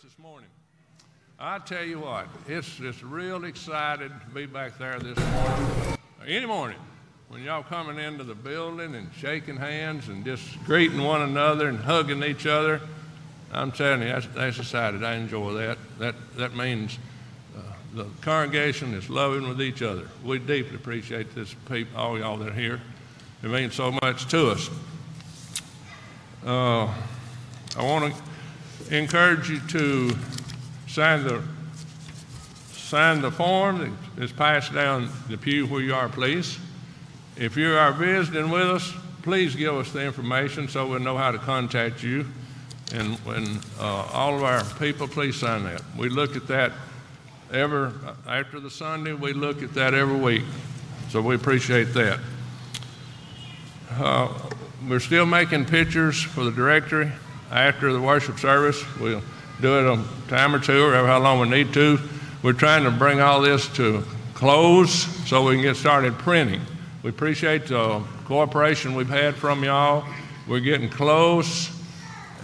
this morning. I tell you what, it's just real excited to be back there this morning. Any morning, when y'all coming into the building and shaking hands and just greeting one another and hugging each other. I'm telling you, that's, that's excited. I enjoy that. That that means uh, the congregation is loving with each other. We deeply appreciate this, people, all y'all that are here. It means so much to us. Uh, I want to encourage you to sign the sign the form that is passed down the pew where you are, please. If you are visiting with us, please give us the information so we'll know how to contact you. And when uh, all of our people, please sign that. We look at that ever after the Sunday. We look at that every week, so we appreciate that. Uh, we're still making pictures for the directory after the worship service. We'll do it a time or two, or how long we need to. We're trying to bring all this to close so we can get started printing. We appreciate the cooperation we've had from y'all. We're getting close.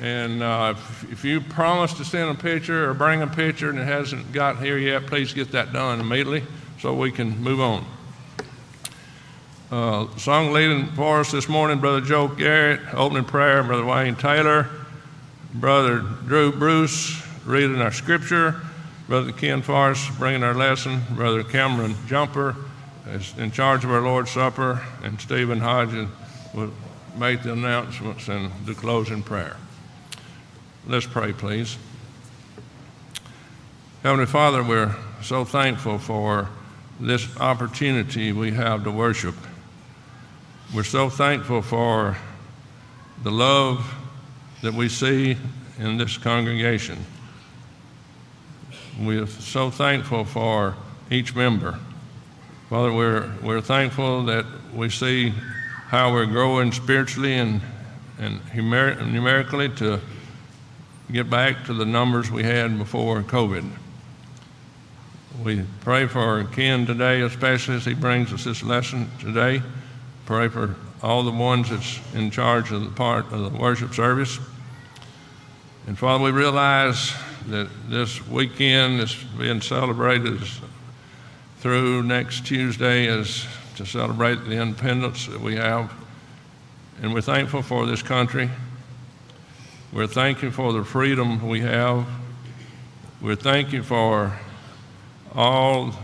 And uh, if, if you promise to send a picture or bring a picture and it hasn't got here yet, please get that done immediately so we can move on. Uh, song leading for us this morning, Brother Joe Garrett, opening prayer, Brother Wayne Taylor, Brother Drew Bruce reading our scripture, Brother Ken Forrest bringing our lesson, Brother Cameron Jumper is in charge of our Lord's Supper, and Stephen Hodges will make the announcements and the closing prayer. Let's pray, please. Heavenly Father, we're so thankful for this opportunity we have to worship. We're so thankful for the love that we see in this congregation. We're so thankful for each member. Father, we're, we're thankful that we see how we're growing spiritually and, and numer- numerically to get back to the numbers we had before COVID. We pray for Ken today, especially as he brings us this lesson today. Pray for all the ones that's in charge of the part of the worship service. And Father, we realize that this weekend is being celebrated through next Tuesday is to celebrate the independence that we have. And we're thankful for this country. We're thankful for the freedom we have. We're thankful for all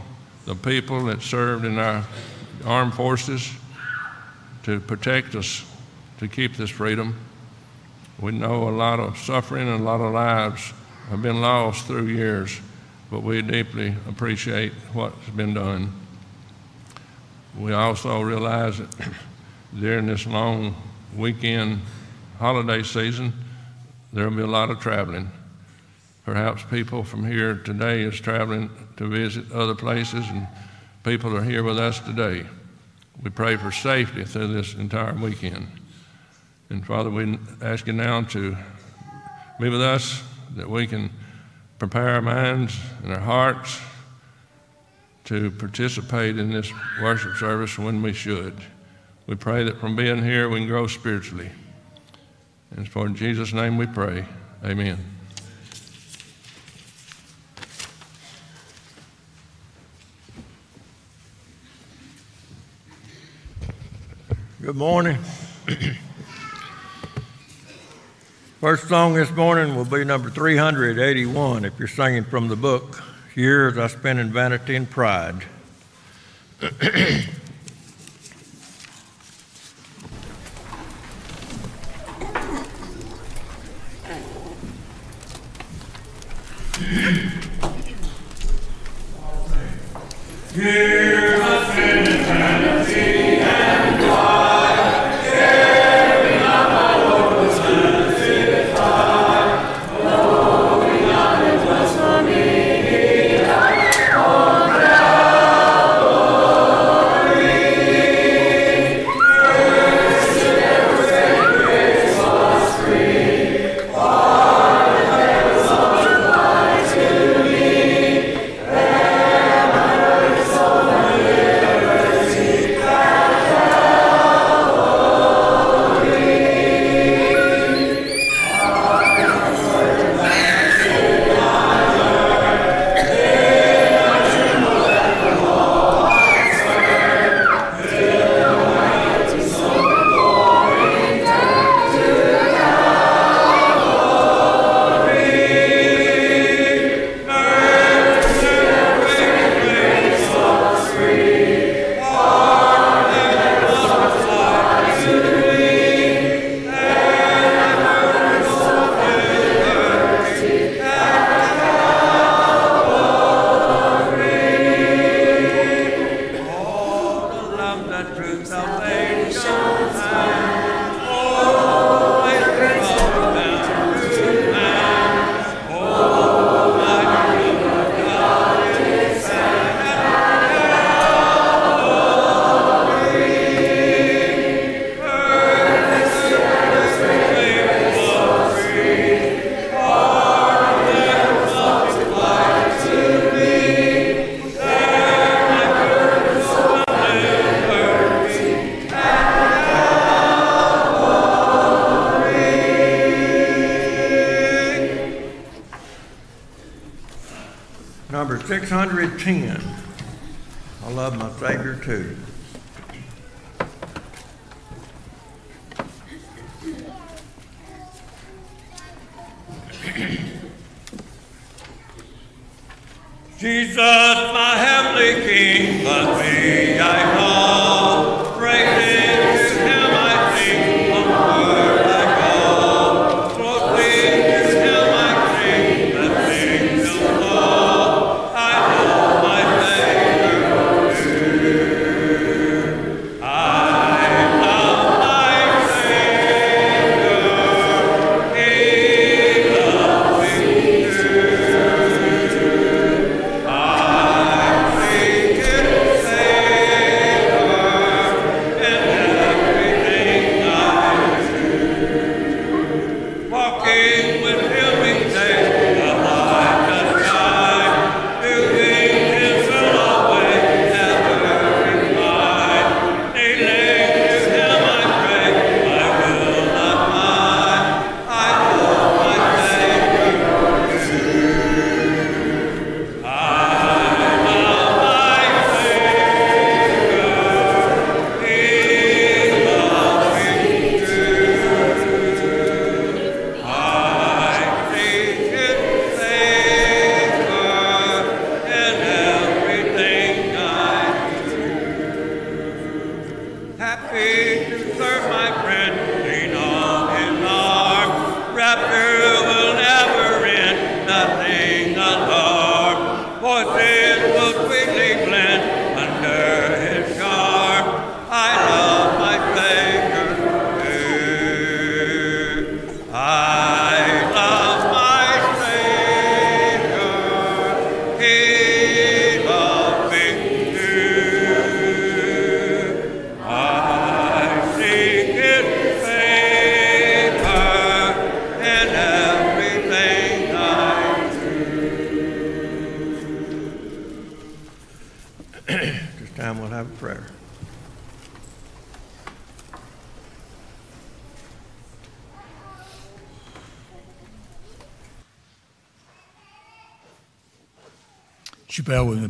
the people that served in our armed forces to protect us, to keep this freedom. We know a lot of suffering and a lot of lives have been lost through years, but we deeply appreciate what's been done. We also realize that during this long weekend holiday season, there will be a lot of traveling. Perhaps people from here today is traveling to visit other places, and people are here with us today. We pray for safety through this entire weekend. And Father, we ask you now to be with us that we can prepare our minds and our hearts to participate in this worship service when we should. We pray that from being here we can grow spiritually. And for in Jesus' name we pray. Amen. Good morning. First song this morning will be number 381 if you're singing from the book, Years I Spent in Vanity and Pride.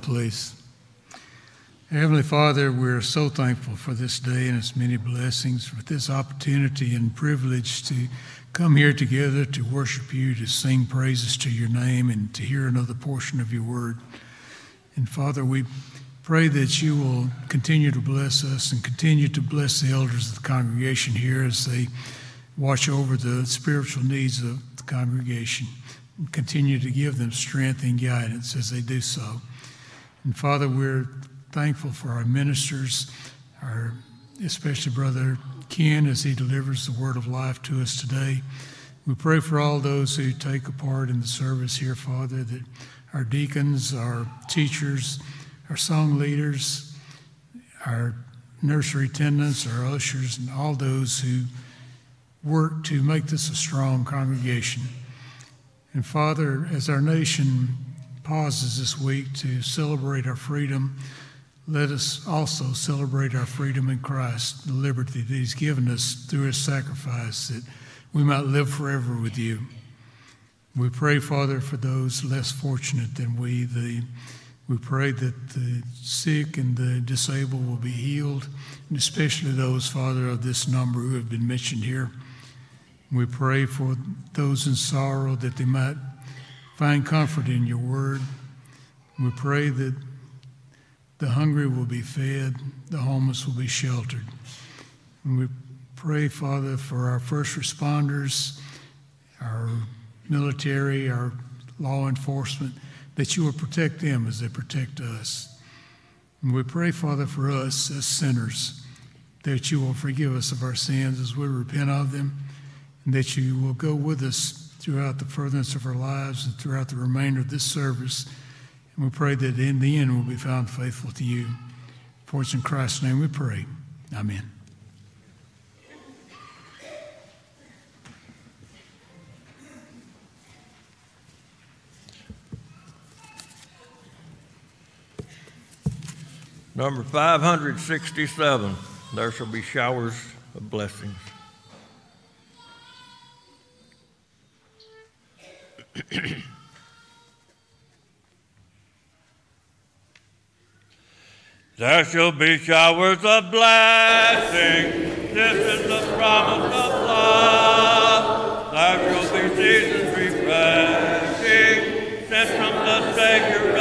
please? Heavenly Father, we're so thankful for this day and its many blessings, for this opportunity and privilege to come here together to worship you, to sing praises to your name, and to hear another portion of your word. And Father, we pray that you will continue to bless us and continue to bless the elders of the congregation here as they watch over the spiritual needs of the congregation and continue to give them strength and guidance as they do so. And Father, we're thankful for our ministers, our especially Brother Ken as he delivers the word of life to us today. We pray for all those who take a part in the service here, Father, that our deacons, our teachers, our song leaders, our nursery attendants, our ushers, and all those who work to make this a strong congregation. And Father, as our nation pauses this week to celebrate our freedom, let us also celebrate our freedom in Christ, the liberty that He's given us through His sacrifice, that we might live forever with you. We pray, Father, for those less fortunate than we. The, we pray that the sick and the disabled will be healed, and especially those, Father, of this number who have been mentioned here. We pray for those in sorrow that they might find comfort in your word. We pray that the hungry will be fed, the homeless will be sheltered. And we pray, Father, for our first responders, our military, our law enforcement, that you will protect them as they protect us. And we pray, Father, for us as sinners, that you will forgive us of our sins as we repent of them, and that you will go with us throughout the furtherance of our lives and throughout the remainder of this service. And we pray that in the end we'll be found faithful to you. For it's in Christ's name we pray. Amen. Number 567, there shall be showers of blessings. There shall be showers of blessing. This is the promise of love. There shall be seasons refreshing. Sent from the Savior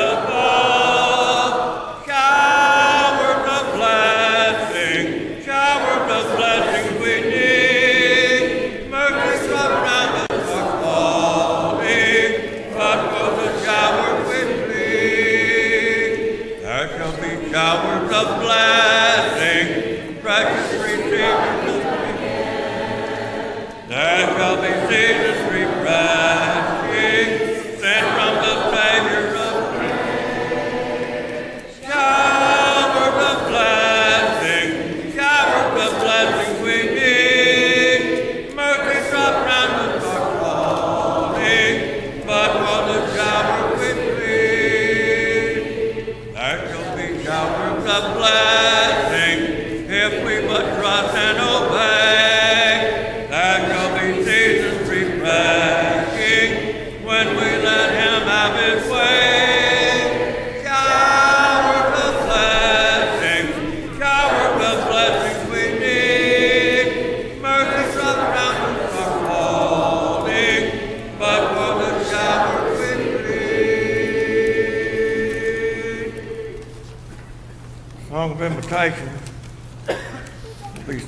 shall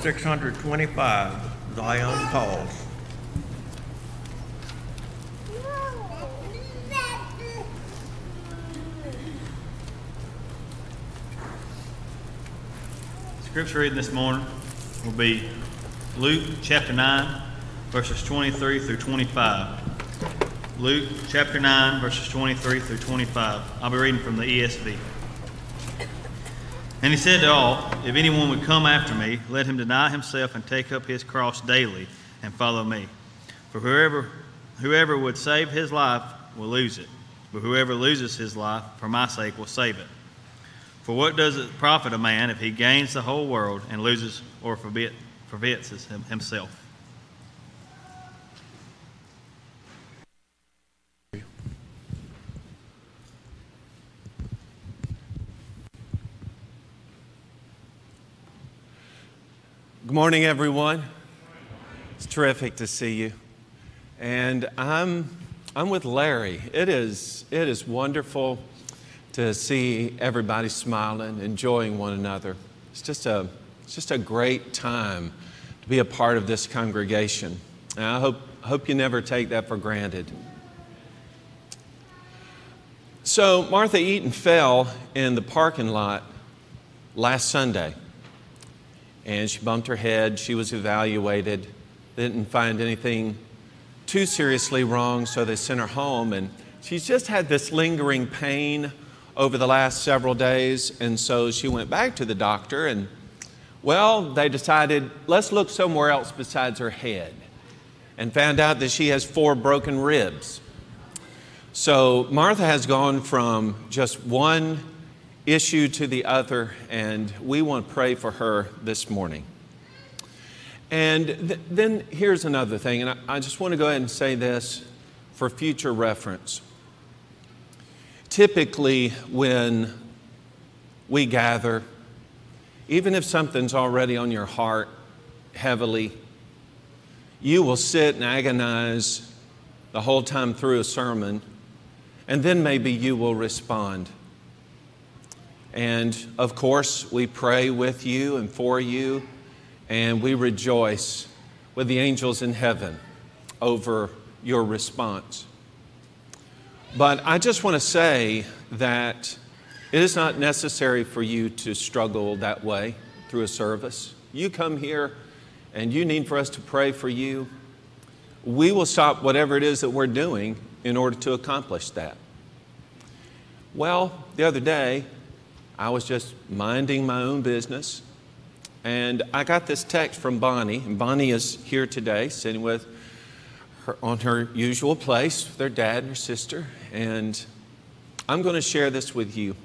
625, Zion Calls. Scripture reading this morning will be Luke chapter 9, verses 23 through 25. Luke chapter 9, verses 23 through 25. I'll be reading from the ESV. And he said to all, If anyone would come after me, let him deny himself and take up his cross daily and follow me. For whoever, whoever would save his life will lose it, but whoever loses his life for my sake will save it. For what does it profit a man if he gains the whole world and loses or forbid, forfeits himself? Good morning, everyone. It's terrific to see you. And I'm, I'm with Larry. It is, it is wonderful to see everybody smiling, enjoying one another. It's just a, it's just a great time to be a part of this congregation. And I hope, hope you never take that for granted. So, Martha Eaton fell in the parking lot last Sunday and she bumped her head. She was evaluated, didn't find anything too seriously wrong, so they sent her home. And she's just had this lingering pain over the last several days, and so she went back to the doctor, and well, they decided let's look somewhere else besides her head, and found out that she has four broken ribs. So Martha has gone from just one issue to the other, and we want to pray for her this morning. And th- then here's another thing, and I, I just want to go ahead and say this for future reference. Typically, when we gather, even if something's already on your heart heavily, you will sit and agonize the whole time through a sermon, and then maybe you will respond. And of course, we pray with you and for you, and we rejoice with the angels in heaven over your response. But I just want to say that it is not necessary for you to struggle that way through a service. You come here and you need for us to pray for you. We will stop whatever it is that we're doing in order to accomplish that. Well, the other day, I was just minding my own business. And I got this text from Bonnie, and Bonnie is here today, sitting with her on her usual place with her dad and her sister. And I'm going to share this with you.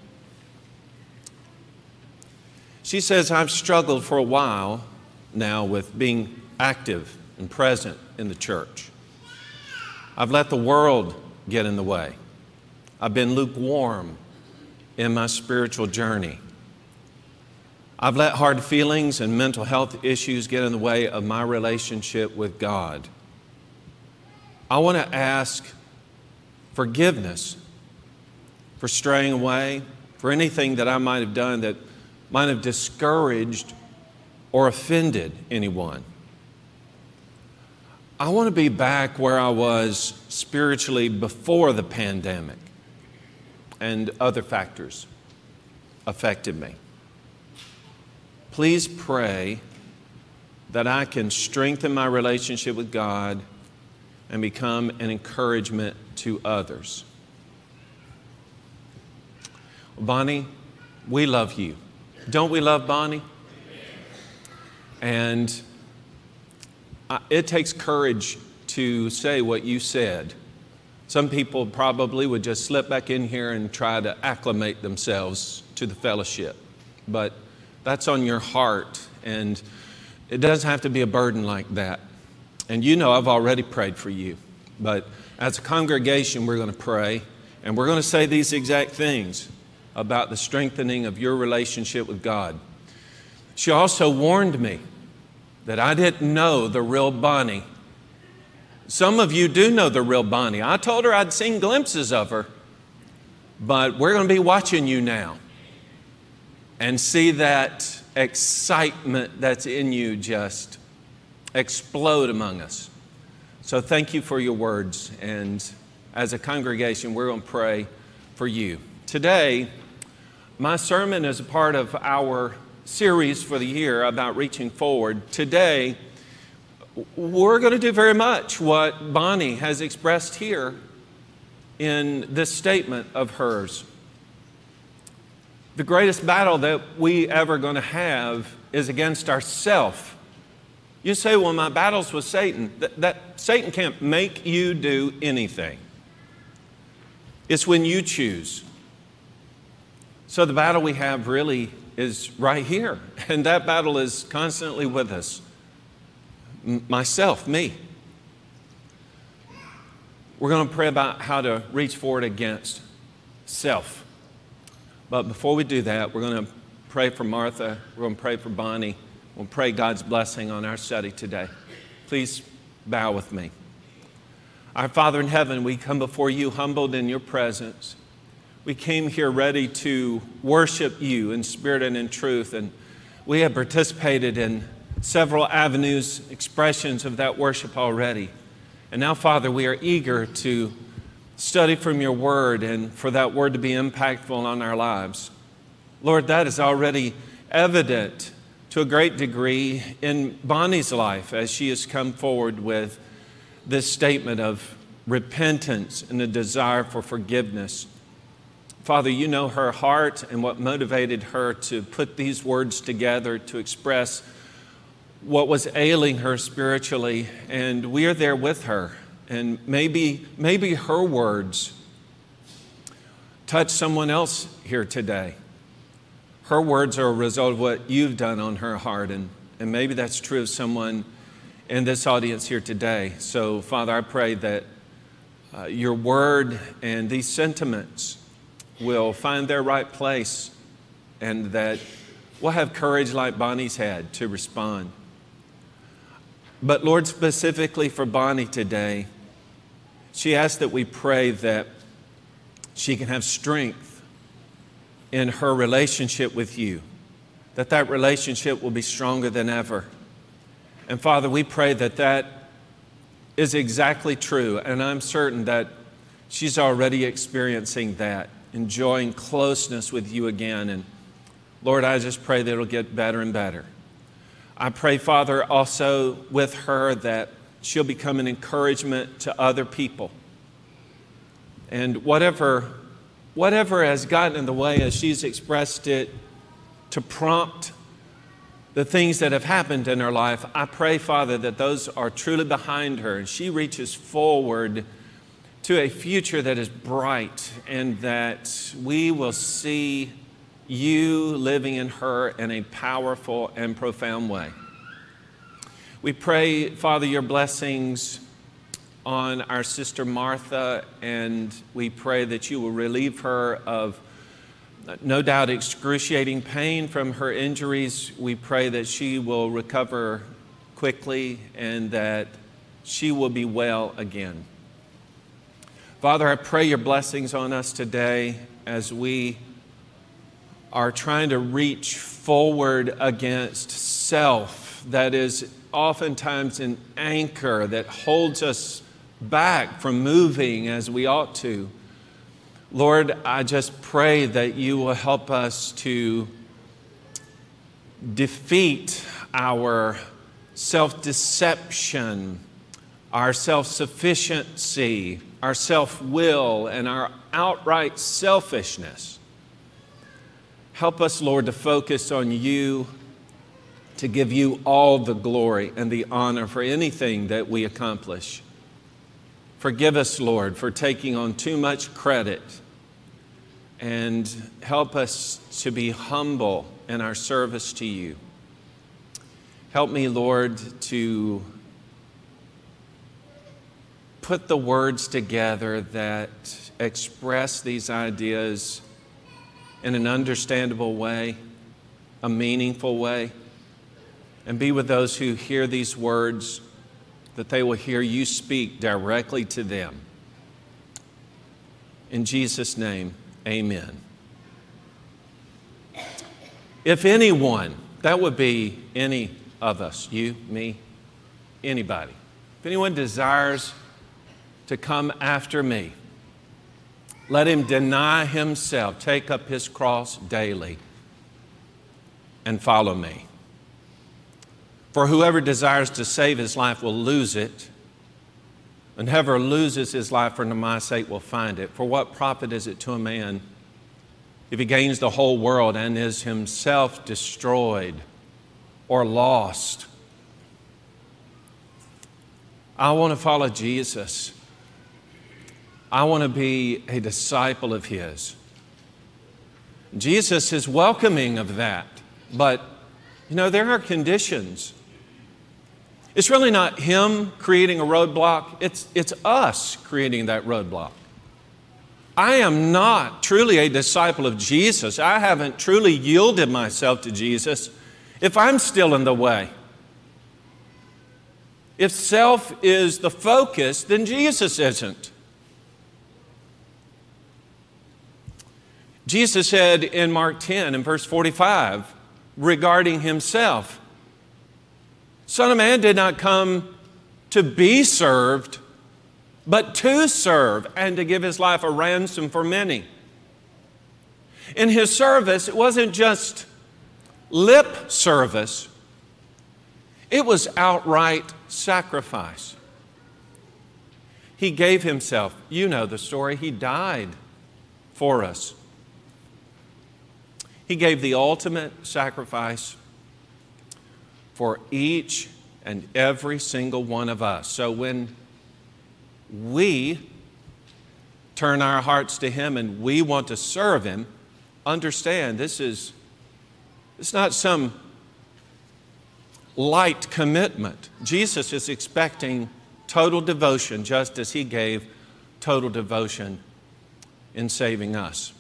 She says, I've struggled for a while now with being active and present in the church. I've let the world get in the way. I've been lukewarm in my spiritual journey. I've let hard feelings and mental health issues get in the way of my relationship with God. I want to ask forgiveness for straying away, for anything that I might have done that might have discouraged or offended anyone. I want to be back where I was spiritually before the pandemic and other factors affected me. Please pray that I can strengthen my relationship with God and become an encouragement to others. Bonnie, we love you. Don't we love Bonnie? And uh, it takes courage to say what you said some people probably would just slip back in here and try to acclimate themselves to the fellowship. But that's on your heart, and it doesn't have to be a burden like that. And you know, I've already prayed for you. But as a congregation, we're going to pray, and we're going to say these exact things about the strengthening of your relationship with God. She also warned me that I didn't know the real Bonnie some of you do know the real Bonnie. I told her I'd seen glimpses of her, but we're going to be watching you now and see that excitement that's in you just explode among us. So thank you for your words. And as a congregation, we're going to pray for you. Today, my sermon is a part of our series for the year about reaching forward. Today, we're going to do very much what Bonnie has expressed here in this statement of hers. The greatest battle that we ever going to have is against ourself. You say, "Well, my battle's with Satan." That, that Satan can't make you do anything. It's when you choose. So the battle we have really is right here, and that battle is constantly with us myself, me. We're going to pray about how to reach forward against self. But before we do that, we're going to pray for Martha. We're going to pray for Bonnie. We'll pray God's blessing on our study today. Please bow with me. Our Father in heaven, we come before you humbled in your presence. We came here ready to worship you in spirit and in truth, and we have participated in several avenues, expressions of that worship already. And now, Father, we are eager to study from your word and for that word to be impactful on our lives. Lord, that is already evident to a great degree in Bonnie's life as she has come forward with this statement of repentance and a desire for forgiveness. Father, you know her heart and what motivated her to put these words together to express what was ailing her spiritually, and we are there with her. And maybe, maybe her words touch someone else here today her words are a result of what you've done on her heart. And, and maybe that's true of someone in this audience here today. So, Father, I pray that uh, your word and these sentiments will find their right place and that we'll have courage like Bonnie's had to respond. But, Lord, specifically for Bonnie today, she asked that we pray that she can have strength in her relationship with you, that that relationship will be stronger than ever. And Father, we pray that that is exactly true. And I'm certain that she's already experiencing that, enjoying closeness with you again. And Lord, I just pray that it'll get better and better. I pray, Father, also with her that she'll become an encouragement to other people. And whatever whatever has gotten in the way as she's expressed it to prompt the things that have happened in her life, I pray, Father, that those are truly behind her and she reaches forward to a future that is bright and that we will see you living in her in a powerful and profound way. We pray, Father, your blessings on our sister Martha, and we pray that you will relieve her of no doubt excruciating pain from her injuries. We pray that she will recover quickly and that she will be well again. Father, I pray your blessings on us today as we are trying to reach forward against self that is oftentimes an anchor that holds us back from moving as we ought to. Lord, I just pray that you will help us to defeat our self deception, our self sufficiency, our self will, and our outright selfishness. Help us, Lord, to focus on you, to give you all the glory and the honor for anything that we accomplish. Forgive us, Lord, for taking on too much credit and help us to be humble in our service to you. Help me, Lord, to put the words together that express these ideas in an understandable way, a meaningful way, and be with those who hear these words that they will hear you speak directly to them. In Jesus' name, amen. If anyone, that would be any of us, you, me, anybody. If anyone desires to come after me, let him deny himself, take up his cross daily, and follow me. For whoever desires to save his life will lose it, and whoever loses his life for my sake will find it. For what profit is it to a man if he gains the whole world and is himself destroyed or lost? I want to follow Jesus. I want to be a disciple of his. Jesus is welcoming of that, but you know, there are conditions. It's really not Him creating a roadblock, it's, it's us creating that roadblock. I am not truly a disciple of Jesus. I haven't truly yielded myself to Jesus if I'm still in the way. If self is the focus, then Jesus isn't. Jesus said in Mark 10 and verse 45 regarding himself Son of Man did not come to be served, but to serve and to give his life a ransom for many. In his service, it wasn't just lip service, it was outright sacrifice. He gave himself. You know the story. He died for us. He gave the ultimate sacrifice for each and every single one of us. So when we turn our hearts to Him and we want to serve Him, understand this is it's not some light commitment. Jesus is expecting total devotion just as He gave total devotion in saving us.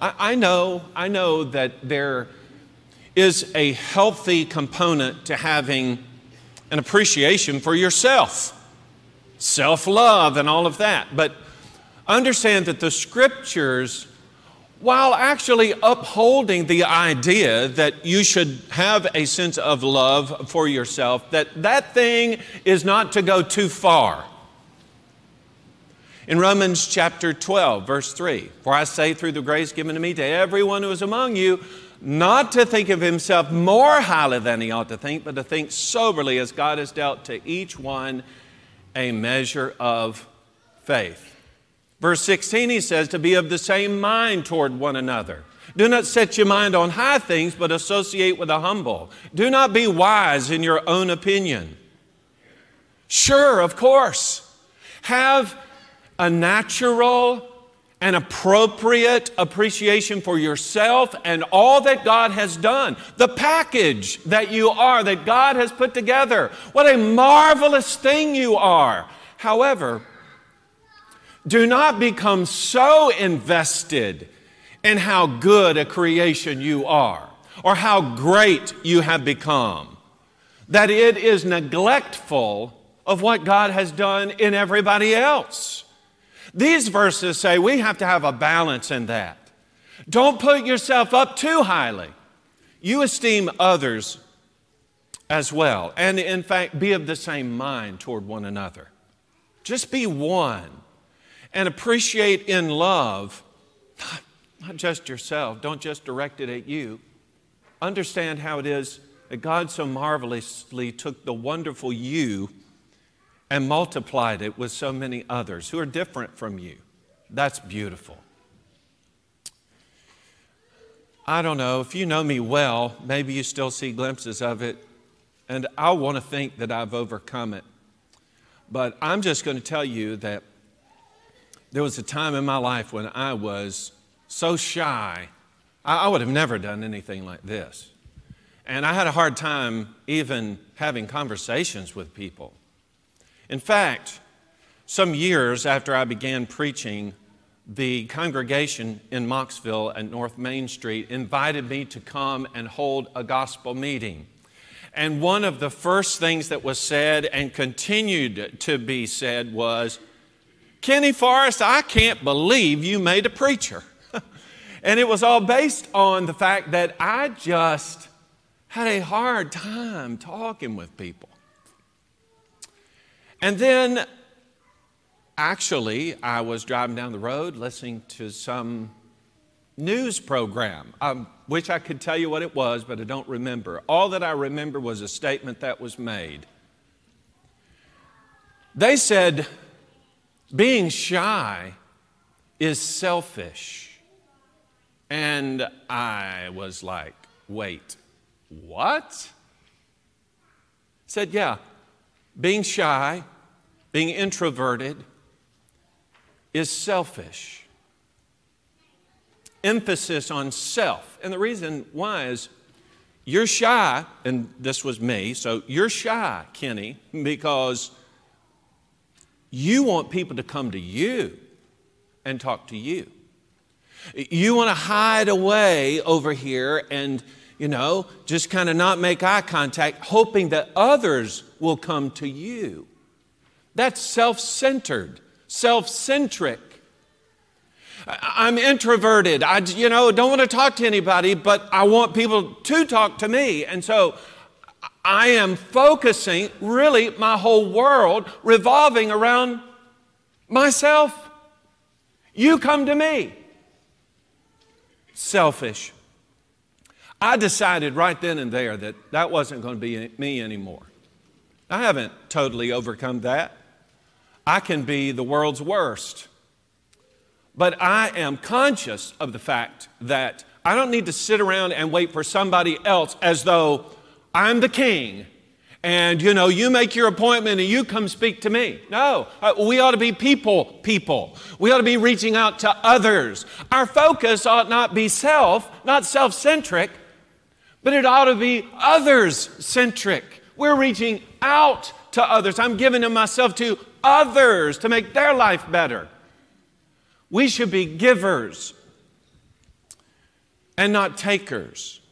I, I know, I know that there is a healthy component to having an appreciation for yourself, self love, and all of that. But understand that the scriptures, while actually upholding the idea that you should have a sense of love for yourself, that that thing is not to go too far. In Romans chapter 12, verse 3, for I say through the grace given to me to everyone who is among you, not to think of himself more highly than he ought to think, but to think soberly as God has dealt to each one a measure of faith. Verse 16, he says, to be of the same mind toward one another. Do not set your mind on high things, but associate with the humble. Do not be wise in your own opinion. Sure, of course. Have a natural and appropriate appreciation for yourself and all that God has done, the package that you are, that God has put together. What a marvelous thing you are. However, do not become so invested in how good a creation you are or how great you have become that it is neglectful of what God has done in everybody else. These verses say we have to have a balance in that. Don't put yourself up too highly. You esteem others as well. And in fact, be of the same mind toward one another. Just be one and appreciate in love not, just yourself. Don't just direct it at you. Understand how it is that God so marvelously took the wonderful you and multiplied it with so many others who are different from you. That's beautiful. I don't know, if you know me well, maybe you still see glimpses of it, and I want to think that I've overcome it. But I'm just going to tell you that there was a time in my life when I was so shy, I would have never done anything like this. And I had a hard time even having conversations with people. In fact, some years after I began preaching, the congregation in Mocksville at North Main Street invited me to come and hold a gospel meeting. And one of the first things that was said and continued to be said was, Kenny Forrest, I can't believe you made a preacher. and it was all based on the fact that I just had a hard time talking with people. And then, actually, I was driving down the road listening to some news program. Um, I wish I could tell you what it was, but I don't remember. All that I remember was a statement that was made. They said, being shy is selfish. And I was like, wait, what? Said, yeah, being shy, being introverted, is selfish. Emphasis on self. And the reason why is you're shy, and this was me, so you're shy, Kenny, because you want people to come to you and talk to you. You want to hide away over here and you know, just kind of not make eye contact, hoping that others will come to you. That's self centered, self centric. I'm introverted. I, you know, don't want to talk to anybody, but I want people to talk to me. And so I am focusing really my whole world revolving around myself. You come to me. Selfish. I decided right then and there that that wasn't going to be me anymore. I haven't totally overcome that. I can be the world's worst. But I am conscious of the fact that I don't need to sit around and wait for somebody else as though I'm the king. And you know you make your appointment and you come speak to me. No uh, we ought to be people people. We ought to be reaching out to others. Our focus ought not be self not self-centric but it ought to be others centric we're reaching out to others. I'm giving of myself to others to make their life better. We should be givers and not takers.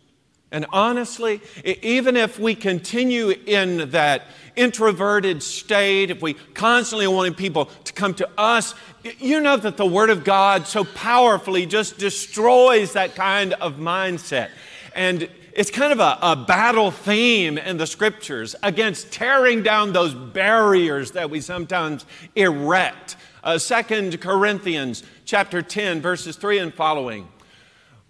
And honestly, even if we continue in that introverted state, if we constantly wanting people to come to us, you know that the Word of God so powerfully just destroys that kind of mindset. And it's kind of a, a battle theme in the scriptures against tearing down those barriers that we sometimes erect. Uh, 2 Corinthians chapter 10, verses 3 and following.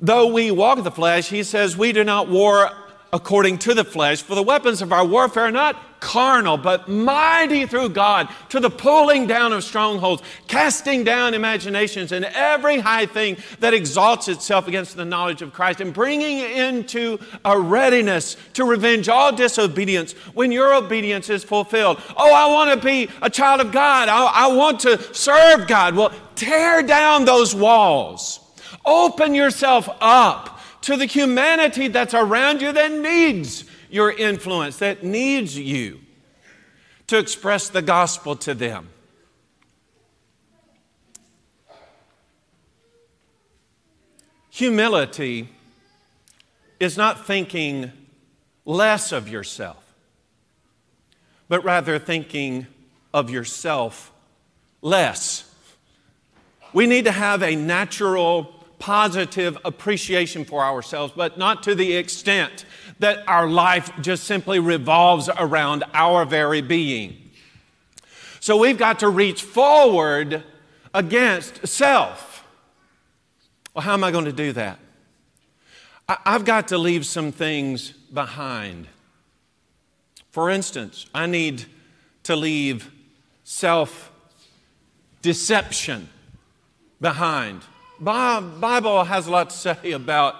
Though we walk the flesh, he says, we do not war according to the flesh, for the weapons of our warfare are not carnal, but mighty through God to the pulling down of strongholds, casting down imaginations and every high thing that exalts itself against the knowledge of Christ, and bringing into a readiness to revenge all disobedience when your obedience is fulfilled. Oh, I want to be a child of God. I, I want to serve God. Well, tear down those walls Open yourself up to the humanity that's around you that needs your influence, that needs you to express the gospel to them. Humility is not thinking less of yourself, but rather thinking of yourself less. We need to have a natural positive appreciation for ourselves, but not to the extent that our life just simply revolves around our very being. So we've got to reach forward against self. Well, how am I going to do that? I've got to leave some things behind. For instance, I need to leave self deception behind. Bible has a lot to say about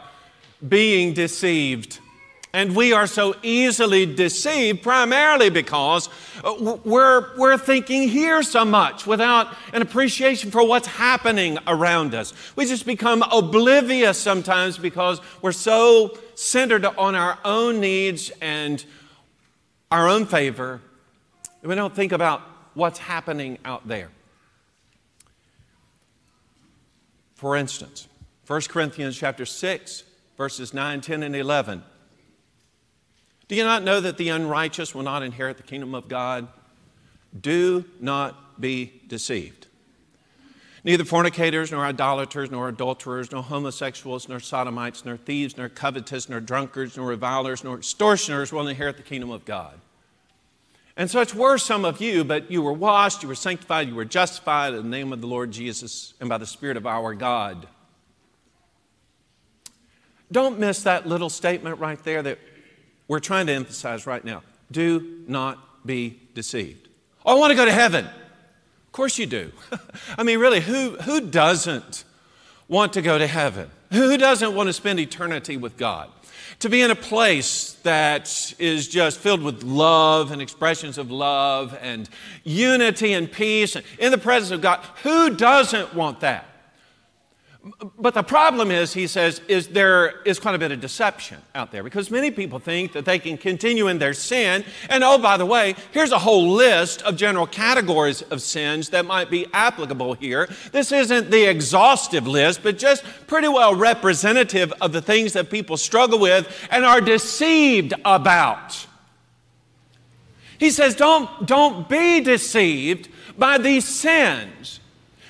being deceived. And we are so easily deceived primarily because uh, we're, we're thinking here so much without an appreciation for what's happening around us. We just become oblivious sometimes because we're so centered on our own needs and our own favor. We don't think about what's happening out there. For instance, 1 Corinthians chapter 6, verses 9, 10, and 11. Do you not know that the unrighteous will not inherit the kingdom of God? Do not be deceived. Neither fornicators, nor idolaters, nor adulterers, nor homosexuals, nor sodomites, nor thieves, nor covetous, nor drunkards, nor revilers, nor extortioners will inherit the kingdom of God. And such were some of you, but you were washed, you were sanctified, you were justified in the name of the Lord Jesus and by the Spirit of our God. Don't miss that little statement right there that we're trying to emphasize right now. Do not be deceived. Oh, I want to go to heaven. Of course you do. I mean, really, who, who doesn't want to go to heaven? Who doesn't want to spend eternity with God? To be in a place that is just filled with love and expressions of love and unity and peace in the presence of God. Who doesn't want that? But the problem is, he says, is there is quite a bit of deception out there because many people think that they can continue in their sin. And oh, by the way, here's a whole list of general categories of sins that might be applicable here. This isn't the exhaustive list, but just pretty well representative of the things that people struggle with and are deceived about. He says, don't, don't be deceived by these sins.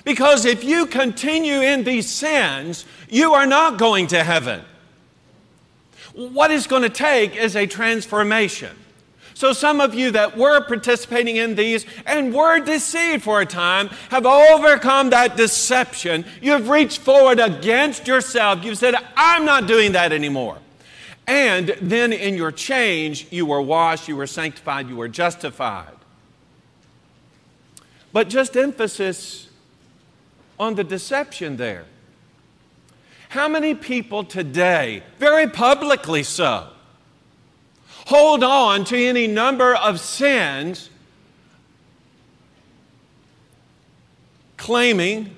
Because if you continue in these sins, you are not going to heaven. What it's going to take is a transformation. So, some of you that were participating in these and were deceived for a time have overcome that deception. You've reached forward against yourself. You've said, I'm not doing that anymore. And then in your change, you were washed, you were sanctified, you were justified. But just emphasis on the deception there. How many people today, very publicly so, hold on to any number of sins claiming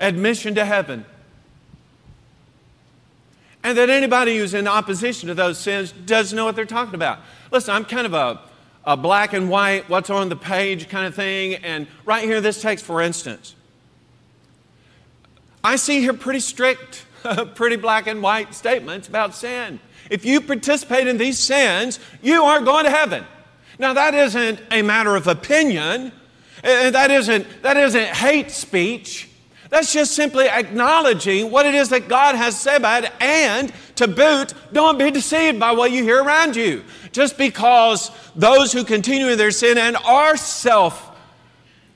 admission to heaven? And that anybody who's in opposition to those sins doesn't know what they're talking about. Listen, I'm kind of a a black and white, what's on the page kind of thing. And right here, this text, for instance, I see here pretty strict, pretty black and white statements about sin. If you participate in these sins, you aren't going to heaven. Now, that isn't a matter of opinion, and that isn't, that isn't hate speech. That's just simply acknowledging what it is that God has said about it, and to boot, don't be deceived by what you hear around you. Just because those who continue in their sin and are self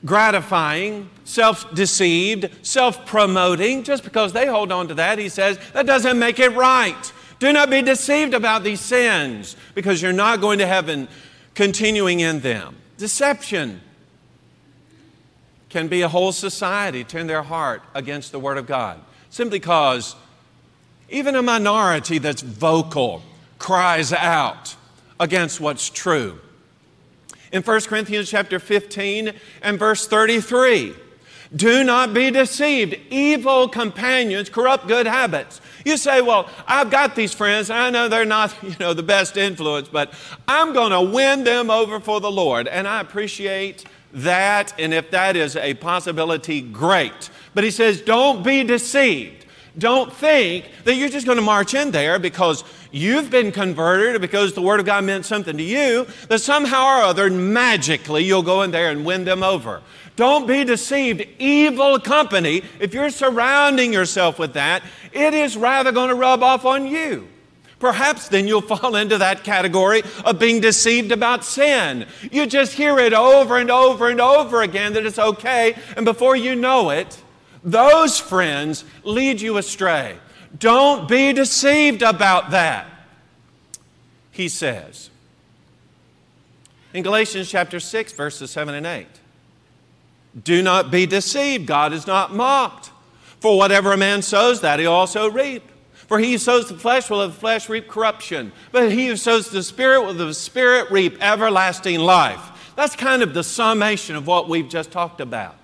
gratifying, self deceived, self promoting, just because they hold on to that, he says, that doesn't make it right. Do not be deceived about these sins because you're not going to heaven continuing in them. Deception can be a whole society turn their heart against the Word of God simply because even a minority that's vocal cries out against what's true. In 1 Corinthians chapter 15 and verse 33, do not be deceived. Evil companions corrupt good habits. You say, well, I've got these friends, I know they're not, you know, the best influence, but I'm going to win them over for the Lord. And I appreciate that, and if that is a possibility, great. But he says, don't be deceived. Don't think that you're just going to march in there because you've been converted or because the Word of God meant something to you, that somehow or other, magically, you'll go in there and win them over. Don't be deceived. Evil company, if you're surrounding yourself with that, it is rather going to rub off on you. Perhaps then you'll fall into that category of being deceived about sin. You just hear it over and over and over again that it's okay, and before you know it, those friends lead you astray. Don't be deceived about that, he says. In Galatians chapter 6, verses 7 and 8. Do not be deceived. God is not mocked. For whatever a man sows, that he also reap. For he who sows the flesh will of the flesh reap corruption, but he who sows the Spirit will of the Spirit reap everlasting life. That's kind of the summation of what we've just talked about.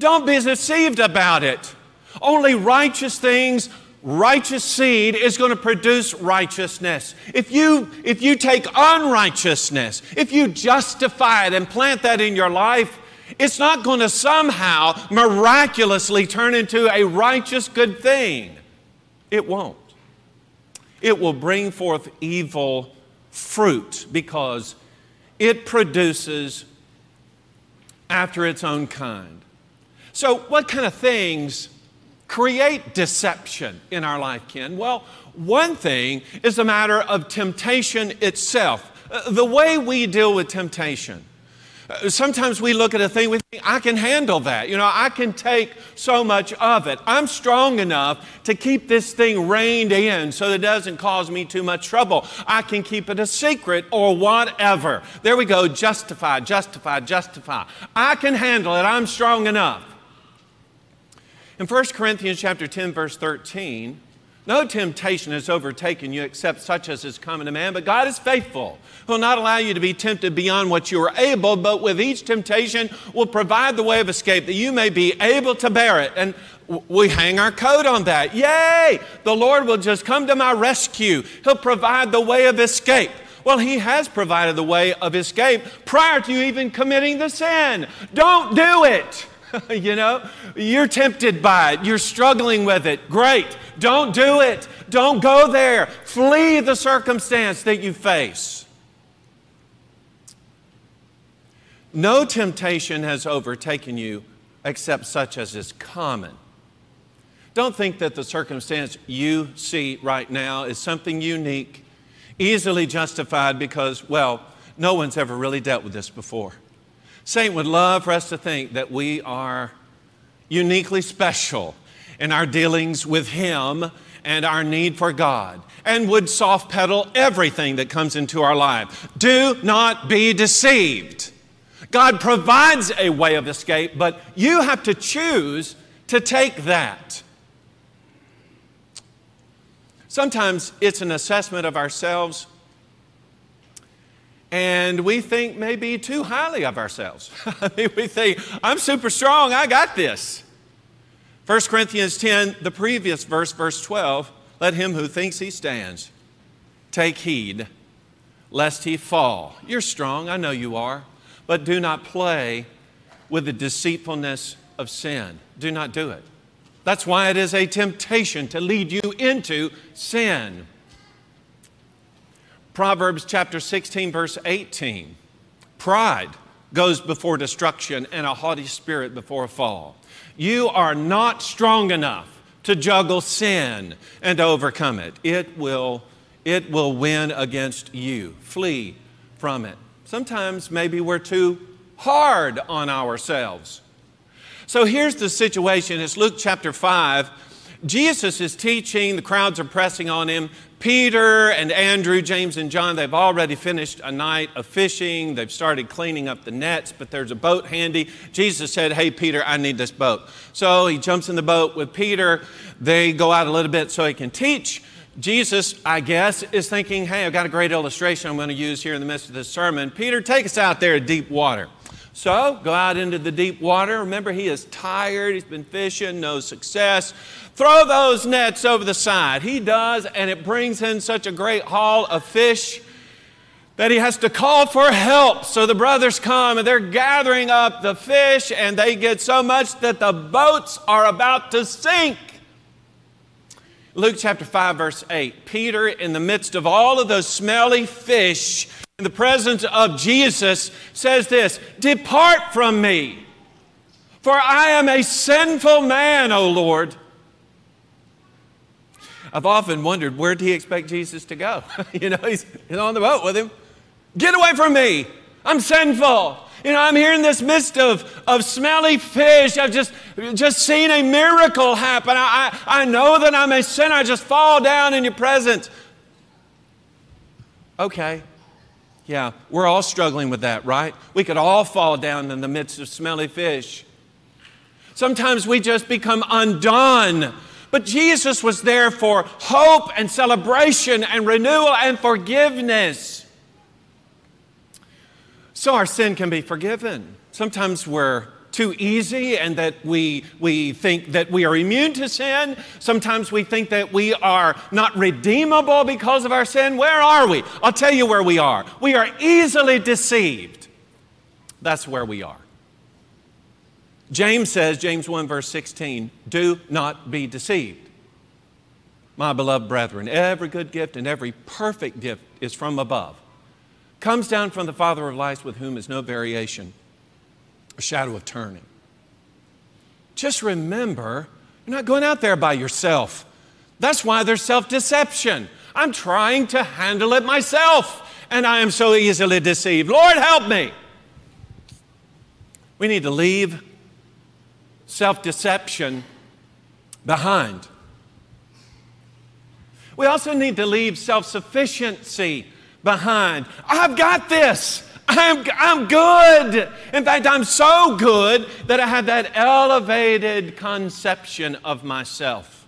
Don't be deceived about it. Only righteous things, righteous seed is going to produce righteousness. If you, if you take unrighteousness, if you justify it and plant that in your life, it's not going to somehow miraculously turn into a righteous good thing. It won't. It will bring forth evil fruit because it produces after its own kind. So, what kind of things create deception in our life, Ken? Well, one thing is a matter of temptation itself. Uh, the way we deal with temptation. Uh, sometimes we look at a thing, we think, I can handle that. You know, I can take so much of it. I'm strong enough to keep this thing reined in so that it doesn't cause me too much trouble. I can keep it a secret or whatever. There we go, justify, justify, justify. I can handle it. I'm strong enough. In 1 Corinthians chapter 10 verse 13, No temptation has overtaken you except such as is common to man, but God is faithful, who will not allow you to be tempted beyond what you are able, but with each temptation will provide the way of escape that you may be able to bear it. And we hang our coat on that. Yay! The Lord will just come to my rescue. He'll provide the way of escape. Well, He has provided the way of escape prior to you even committing the sin. Don't do it. you know, you're tempted by it, you're struggling with it. Great. Don't do it. Don't go there. Flee the circumstance that you face. No temptation has overtaken you except such as is common. Don't think that the circumstance you see right now is something unique, easily justified because, well, no one's ever really dealt with this before. Satan would love for us to think that we are uniquely special in our dealings with Him and our need for God, and would soft pedal everything that comes into our life. Do not be deceived. God provides a way of escape, but you have to choose to take that. Sometimes it's an assessment of ourselves and we think maybe too highly of ourselves. I mean, we think, I'm super strong, I got this. 1 Corinthians 10, the previous verse, verse 12, let him who thinks he stands take heed lest he fall. You're strong, I know you are, but do not play with the deceitfulness of sin. Do not do it. That's why it is a temptation to lead you into sin. Proverbs chapter 16, verse 18. Pride goes before destruction, and a haughty spirit before a fall. You are not strong enough to juggle sin and overcome it. It will, it will win against you. Flee from it. Sometimes maybe we're too hard on ourselves. So here's the situation. It's Luke chapter 5. Jesus is teaching, the crowds are pressing on him. Peter and Andrew, James and John, they've already finished a night of fishing. They've started cleaning up the nets, but there's a boat handy. Jesus said, Hey, Peter, I need this boat. So he jumps in the boat with Peter. They go out a little bit so he can teach. Jesus, I guess, is thinking, Hey, I've got a great illustration I'm going to use here in the midst of this sermon. Peter, take us out there to deep water. So go out into the deep water. Remember, he is tired. He's been fishing, no success. Throw those nets over the side. He does, and it brings in such a great haul of fish that he has to call for help. So the brothers come and they're gathering up the fish, and they get so much that the boats are about to sink. Luke chapter 5, verse 8. Peter, in the midst of all of those smelly fish, in the presence of Jesus, says this Depart from me, for I am a sinful man, O Lord. I've often wondered where did he expect Jesus to go? you know, he's, he's on the boat with him. Get away from me. I'm sinful. You know, I'm here in this midst of, of smelly fish. I've just, just seen a miracle happen. I, I, I know that I'm a sinner. I just fall down in your presence. Okay. Yeah, we're all struggling with that, right? We could all fall down in the midst of smelly fish. Sometimes we just become undone but Jesus was there for hope and celebration and renewal and forgiveness. So our sin can be forgiven. Sometimes we're too easy and that we, we think that we are immune to sin. Sometimes we think that we are not redeemable because of our sin. Where are we? I'll tell you where we are. We are easily deceived. That's where we are. James says, James 1, verse 16, do not be deceived. My beloved brethren, every good gift and every perfect gift is from above, comes down from the Father of lights, with whom is no variation, a shadow of turning. Just remember, you're not going out there by yourself. That's why there's self deception. I'm trying to handle it myself, and I am so easily deceived. Lord, help me. We need to leave self deception behind. We also need to leave self sufficiency behind. I've got this. I'm, I'm good. In fact, I'm so good that I have that elevated conception of myself.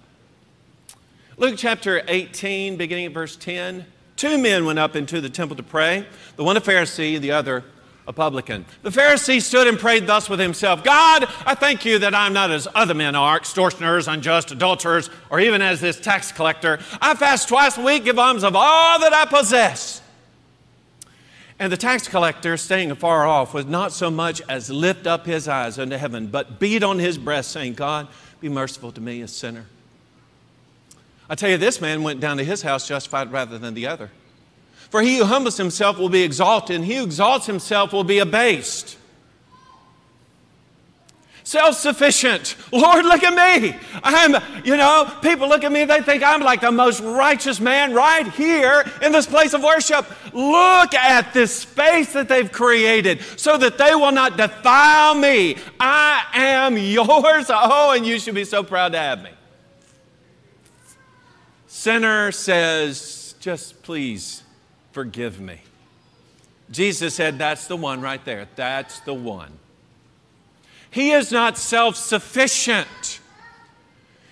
Luke chapter 18, beginning at verse 10. Two men went up into the temple to pray, the one a Pharisee, the other a publican. The Pharisee stood and prayed thus with himself God, I thank you that I'm not as other men are, extortioners, unjust, adulterers, or even as this tax collector. I fast twice a week, give alms of all that I possess. And the tax collector, staying afar off, would not so much as lift up his eyes unto heaven, but beat on his breast, saying, God, be merciful to me, a sinner. I tell you, this man went down to his house justified rather than the other. For he who humbles himself will be exalted, and he who exalts himself will be abased. Self sufficient. Lord, look at me. I'm, you know, people look at me, they think I'm like the most righteous man right here in this place of worship. Look at this space that they've created so that they will not defile me. I am yours. Oh, and you should be so proud to have me. Sinner says, just please forgive me. Jesus said, That's the one right there. That's the one. He is not self sufficient.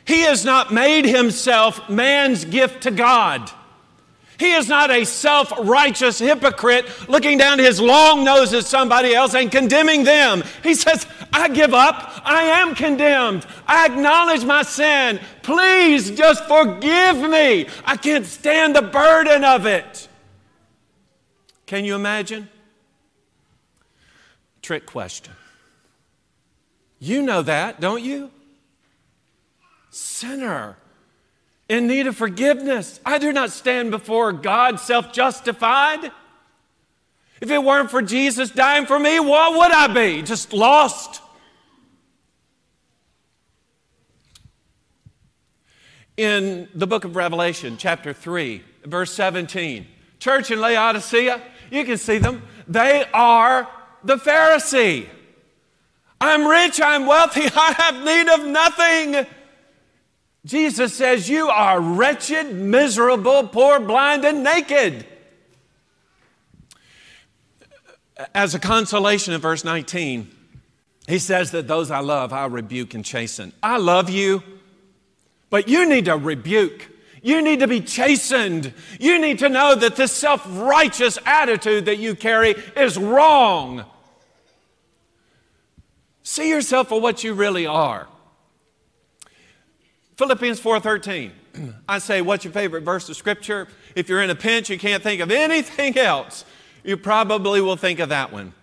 He has not made himself man's gift to God. He is not a self righteous hypocrite looking down his long nose at somebody else and condemning them. He says, I give up. I am condemned. I acknowledge my sin. Please just forgive me. I can't stand the burden of it. Can you imagine? Trick question. You know that, don't you? Sinner in need of forgiveness. I do not stand before God self justified. If it weren't for Jesus dying for me, what would I be? Just lost. In the book of Revelation, chapter 3, verse 17, church in Laodicea, you can see them. They are the Pharisee. I'm rich, I'm wealthy, I have need of nothing. Jesus says, You are wretched, miserable, poor, blind, and naked. As a consolation in verse 19, he says that those I love, I rebuke and chasten. I love you, but you need to rebuke. You need to be chastened. You need to know that this self righteous attitude that you carry is wrong. See yourself for what you really are. Philippians 4:13. I say, what's your favorite verse of scripture? If you're in a pinch, you can't think of anything else, you probably will think of that one.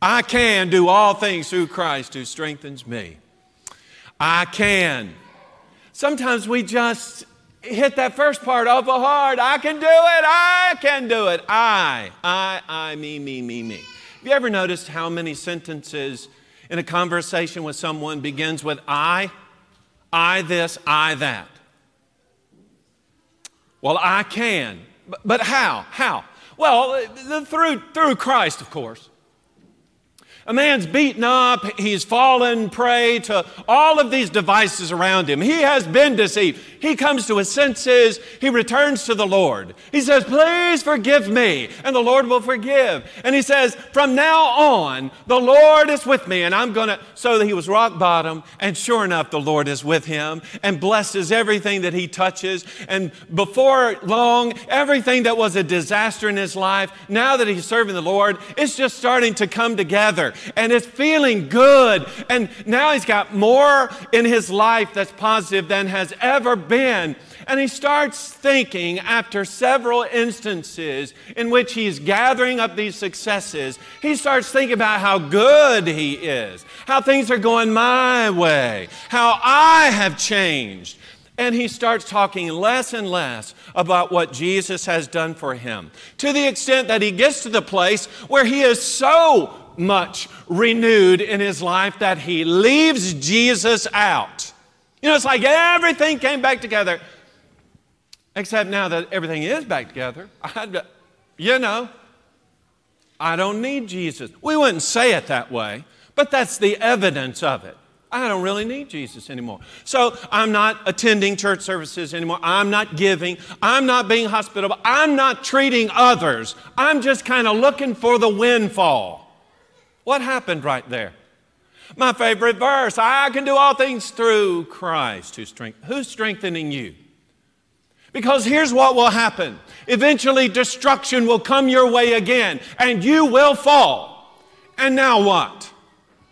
I can do all things through Christ who strengthens me. I can. Sometimes we just hit that first part awful hard. I can do it. I can do it. I, I, I, me, me, me, me. Have you ever noticed how many sentences in a conversation with someone begins with I, I this, I that? Well, I can. But, but how? How? Well, through, through Christ, of course. A man's beaten up, he's fallen prey to all of these devices around him. He has been deceived. He comes to his senses, he returns to the Lord. He says, Please forgive me, and the Lord will forgive. And he says, From now on, the Lord is with me, and I'm to. So he was rock bottom, and sure enough, the Lord is with him and blesses everything that he touches. And before long, everything that was a disaster in his life, now that he's serving the Lord, it's just starting to come together and it's feeling good. And now he's got more in his life that's positive than has ever been. And he starts thinking after several instances in which he's gathering up these successes, he starts thinking about how good he is, how things are going my way, how I have changed. And he starts talking less and less about what Jesus has done for him to the extent that he gets to the place where he is so much renewed in his life that he leaves Jesus out. You know, it's like everything came back together, except now that everything is back together. I, you know, I don't need Jesus. We wouldn't say it that way, but that's the evidence of it. I don't really need Jesus anymore. So I'm not attending church services anymore. I'm not giving. I'm not being hospitable. I'm not treating others. I'm just kind of looking for the windfall. What happened right there? My favorite verse I can do all things through Christ who strength, who's strengthening you. Because here's what will happen eventually, destruction will come your way again, and you will fall. And now what?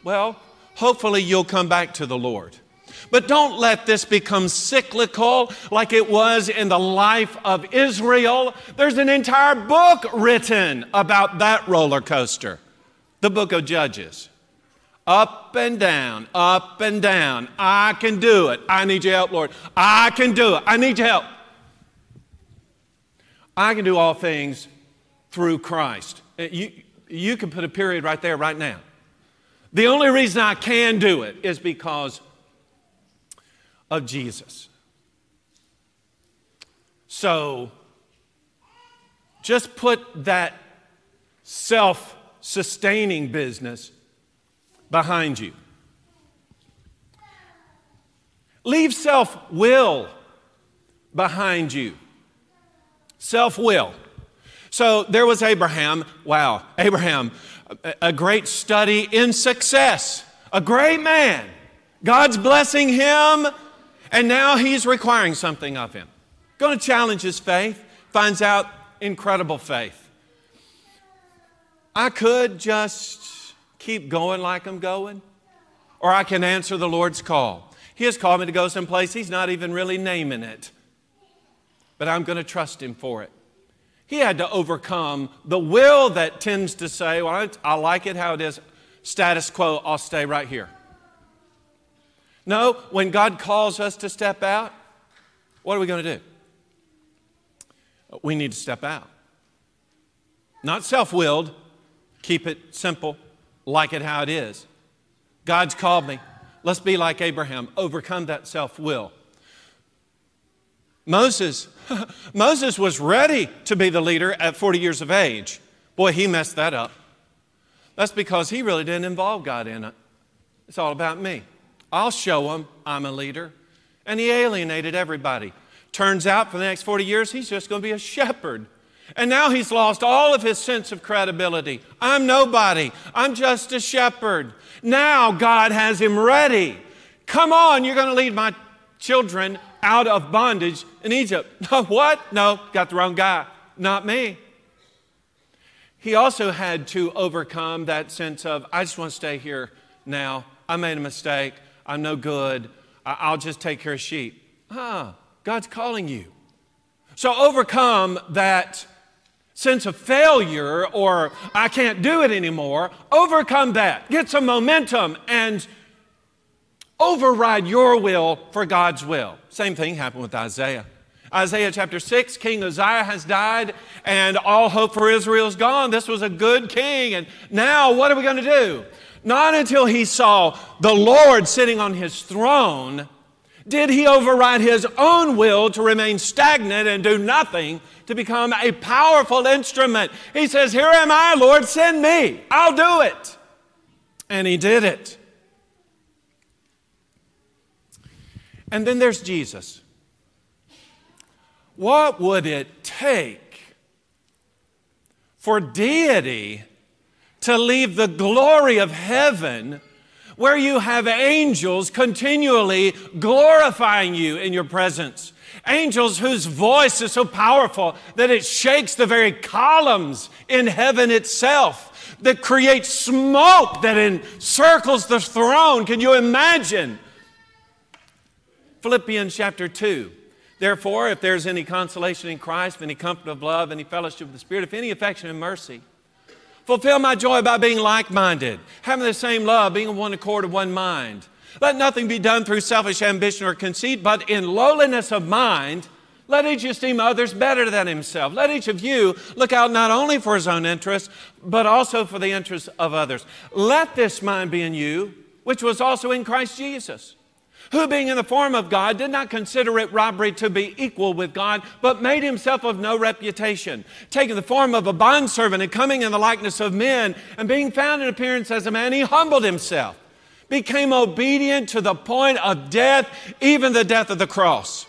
Well, hopefully, you'll come back to the Lord. But don't let this become cyclical like it was in the life of Israel. There's an entire book written about that roller coaster the book of Judges. Up and down, up and down. I can do it. I need your help, Lord. I can do it. I need your help. I can do all things through Christ. Uh, you, you can put a period right there, right now. The only reason I can do it is because of Jesus. So just put that self sustaining business behind you. Leave self will behind you. Self will. So there was Abraham. Wow, Abraham, a great study in success, a great man. God's blessing him, and now he's requiring something of him. Going to challenge his faith, finds out incredible faith. I could just keep going like I'm going, or I can answer the Lord's call. He has called me to go someplace he's not even really naming it but I'm going to trust him for it. He had to overcome the will that tends to say, Well, I like it how it is, status quo, I'll stay right here. No, when God calls us to step out, what are we going to do? We need to step out. Not self willed, keep it simple, like it how it is. God's called me. Let's be like Abraham, overcome that self will. Moses, Moses was ready to be the leader at 40 years of age. Boy, he messed that up. That's because he really didn't involve God in it. It's all about me. I'll show him I'm a leader. And he alienated everybody. Turns out for the next 40 years, he's just going to be a shepherd. And now he's lost all of his sense of credibility. I'm nobody. I'm just a shepherd. Now God has him ready. Come on, you're going to lead my children out of bondage in Egypt. What? No, got the wrong guy. Not me. He also had to overcome that sense of, I just want to stay here now. I made a mistake. I'm no good. I'll just take care of sheep. Ah, God's calling you. So overcome that sense of failure or I can't do it anymore. Overcome that. Get some momentum and override your will for God's will. Same thing happened with Isaiah. Isaiah chapter 6, King Uzziah has died, and all hope for Israel is gone. This was a good king, and now what are we going to do? Not until he saw the Lord sitting on his throne did he override his own will to remain stagnant and do nothing to become a powerful instrument. He says, Here am I, Lord, send me. I'll do it. And he did it. And then there's Jesus. What would it take for deity to leave the glory of heaven where you have angels continually glorifying you in your presence? Angels whose voice is so powerful that it shakes the very columns in heaven itself, that creates smoke that encircles the throne. Can you imagine? Philippians chapter 2. Therefore, if there's any consolation in Christ, any comfort of love, any fellowship of the Spirit, if any affection and mercy, fulfill my joy by being like minded, having the same love, being of one accord of one mind. Let nothing be done through selfish ambition or conceit, but in lowliness of mind, let each esteem others better than himself. Let each of you look out not only for his own interests, but also for the interests of others. Let this mind be in you, which was also in Christ Jesus who being in the form of God did not consider it robbery to be equal with God, but made himself of no reputation, taking the form of a bondservant and coming in the likeness of men, and being found in appearance as a man, he humbled himself, became obedient to the point of death, even the death of the cross.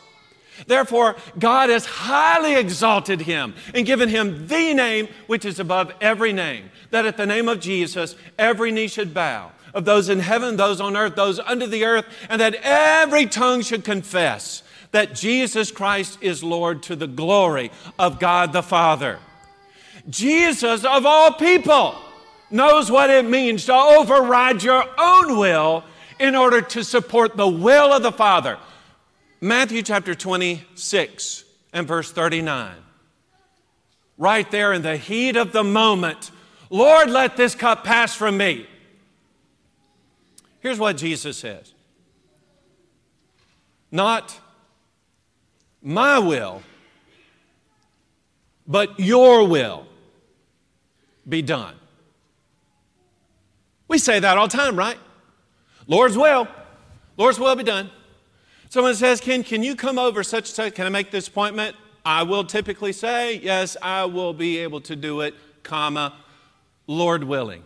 Therefore, God has highly exalted him and given him the name which is above every name, that at the name of Jesus every knee should bow of those in heaven, those on earth, those under the earth, and that every tongue should confess that Jesus Christ is Lord to the glory of God the Father. Jesus, of all people, knows what it means to override your own will in order to support the will of the Father. Matthew chapter 26 and verse 39. Right there in the heat of the moment, Lord, let this cup pass from me. Here's what Jesus says Not my will, but your will be done. We say that all the time, right? Lord's will. Lord's will be done. Someone says, Ken, can you come over such and such? Can I make this appointment? I will typically say, yes, I will be able to do it, comma, Lord willing.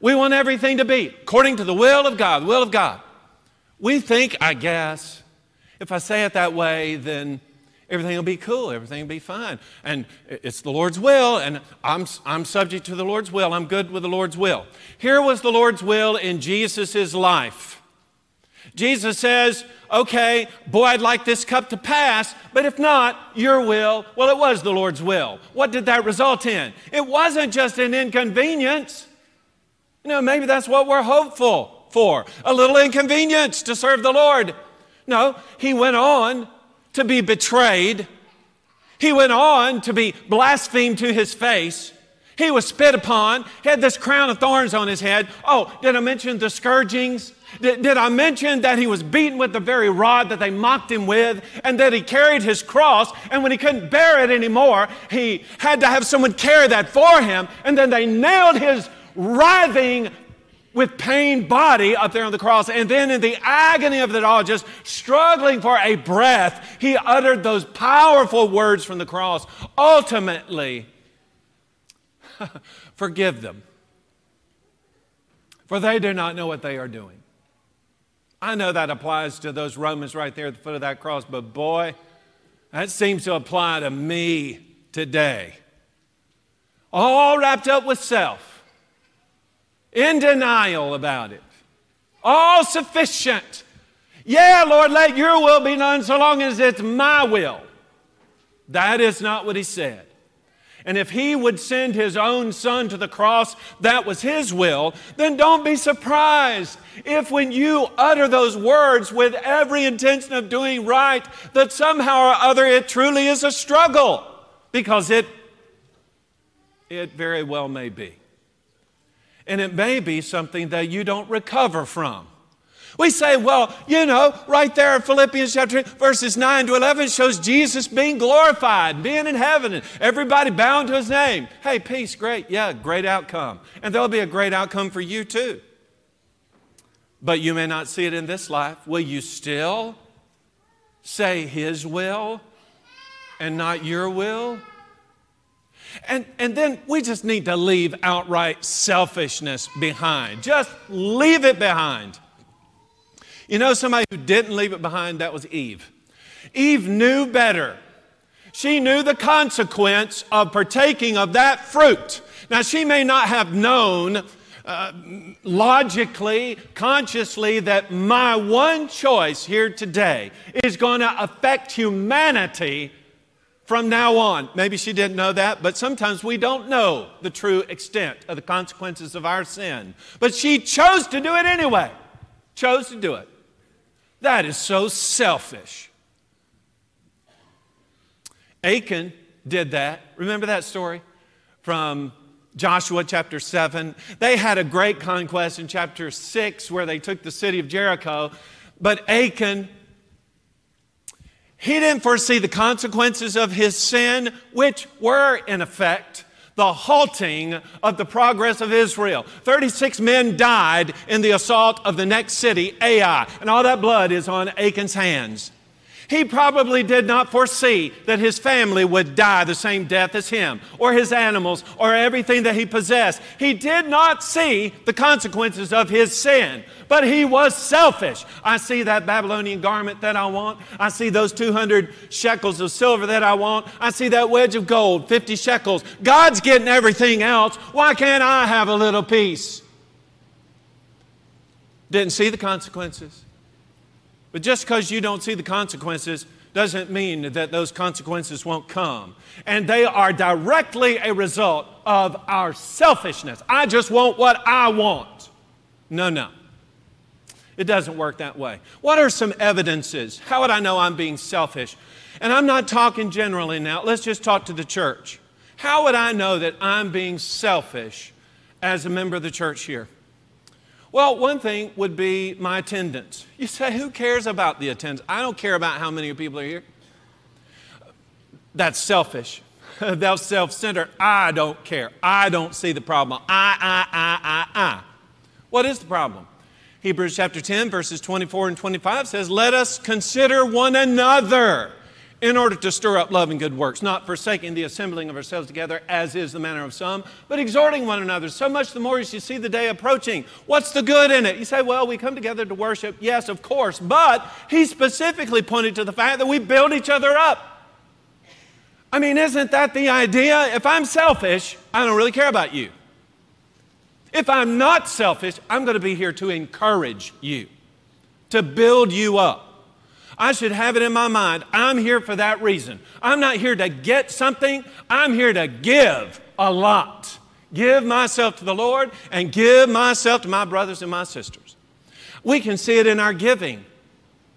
We want everything to be according to the will of God, the will of God. We think, I guess, if I say it that way, then everything will be cool, everything will be fine. And it's the Lord's will, and I'm, I'm subject to the Lord's will. I'm good with the Lord's will. Here was the Lord's will in Jesus' life. Jesus says, Okay, boy, I'd like this cup to pass, but if not, your will. Well, it was the Lord's will. What did that result in? It wasn't just an inconvenience. You know, maybe that's what we're hopeful for a little inconvenience to serve the Lord. No, he went on to be betrayed. He went on to be blasphemed to his face. He was spit upon, had this crown of thorns on his head. Oh, did I mention the scourgings? Did, did, I mention that he was beaten with the very rod that they mocked him with, and that he carried his cross, and when he couldn't bear it anymore, he had to have someone carry that for him, and then they nailed his writhing with pain body up there on the cross. And then in the agony of it all, just struggling for a breath, he uttered those powerful words from the cross. Ultimately, forgive them, for they do not know what they are doing. I know that applies to those Romans right there at the foot of that cross, but boy, that seems to apply to me today. All wrapped up with self, in denial about it, all sufficient. Yeah, Lord, let your will be done so long as it's my will. That is not what he said. And if he would send his own son to the cross, that was his will, then don't be surprised if when you utter those words with every intention of doing right, that somehow or other it truly is a struggle. Because it, it very well may be. And it may be something that you don't recover from. We say, well, you know, right there in Philippians chapter verses 9 to 11 shows Jesus being glorified, being in heaven, and everybody bound to his name. Hey, peace, great. Yeah, great outcome. And there'll be a great outcome for you too. But you may not see it in this life. Will you still say his will and not your will? And, and then we just need to leave outright selfishness behind. Just leave it behind. You know, somebody who didn't leave it behind, that was Eve. Eve knew better. She knew the consequence of partaking of that fruit. Now, she may not have known uh, logically, consciously, that my one choice here today is going to affect humanity from now on. Maybe she didn't know that, but sometimes we don't know the true extent of the consequences of our sin. But she chose to do it anyway. Chose to do it. That is so selfish. Achan did that. Remember that story from Joshua chapter 7? They had a great conquest in chapter 6 where they took the city of Jericho. But Achan, he didn't foresee the consequences of his sin, which were, in effect, the halting of the progress of Israel. 36 men died in the assault of the next city, Ai, and all that blood is on Achan's hands. He probably did not foresee that his family would die the same death as him, or his animals, or everything that he possessed. He did not see the consequences of his sin, but he was selfish. I see that Babylonian garment that I want. I see those 200 shekels of silver that I want. I see that wedge of gold, 50 shekels. God's getting everything else. Why can't I have a little piece? Didn't see the consequences. But just because you don't see the consequences doesn't mean that those consequences won't come. And they are directly a result of our selfishness. I just want what I want. No, no. It doesn't work that way. What are some evidences? How would I know I'm being selfish? And I'm not talking generally now. Let's just talk to the church. How would I know that I'm being selfish as a member of the church here? Well, one thing would be my attendance. You say, who cares about the attendance? I don't care about how many people are here. That's selfish. That's self centered. I don't care. I don't see the problem. I, I, I, I, I. What is the problem? Hebrews chapter 10, verses 24 and 25 says, Let us consider one another in order to stir up love and good works, not forsaking the assembling of ourselves together, as is the manner of some, but exhorting one another, so much the more as you see the day approaching. What's the good in it? You say, well, we come together to worship. Yes, of course, but he specifically pointed to the fact that we build each other up. I mean, isn't that the idea? If I'm selfish, I don't really care about you. If I'm not selfish, I'm going to be here to encourage you, to build you up. I should have it in my mind. I'm here for that reason. I'm not here to get something, I'm here to give a lot. Give myself to the Lord and give myself to my brothers and my sisters. We can see it in our giving.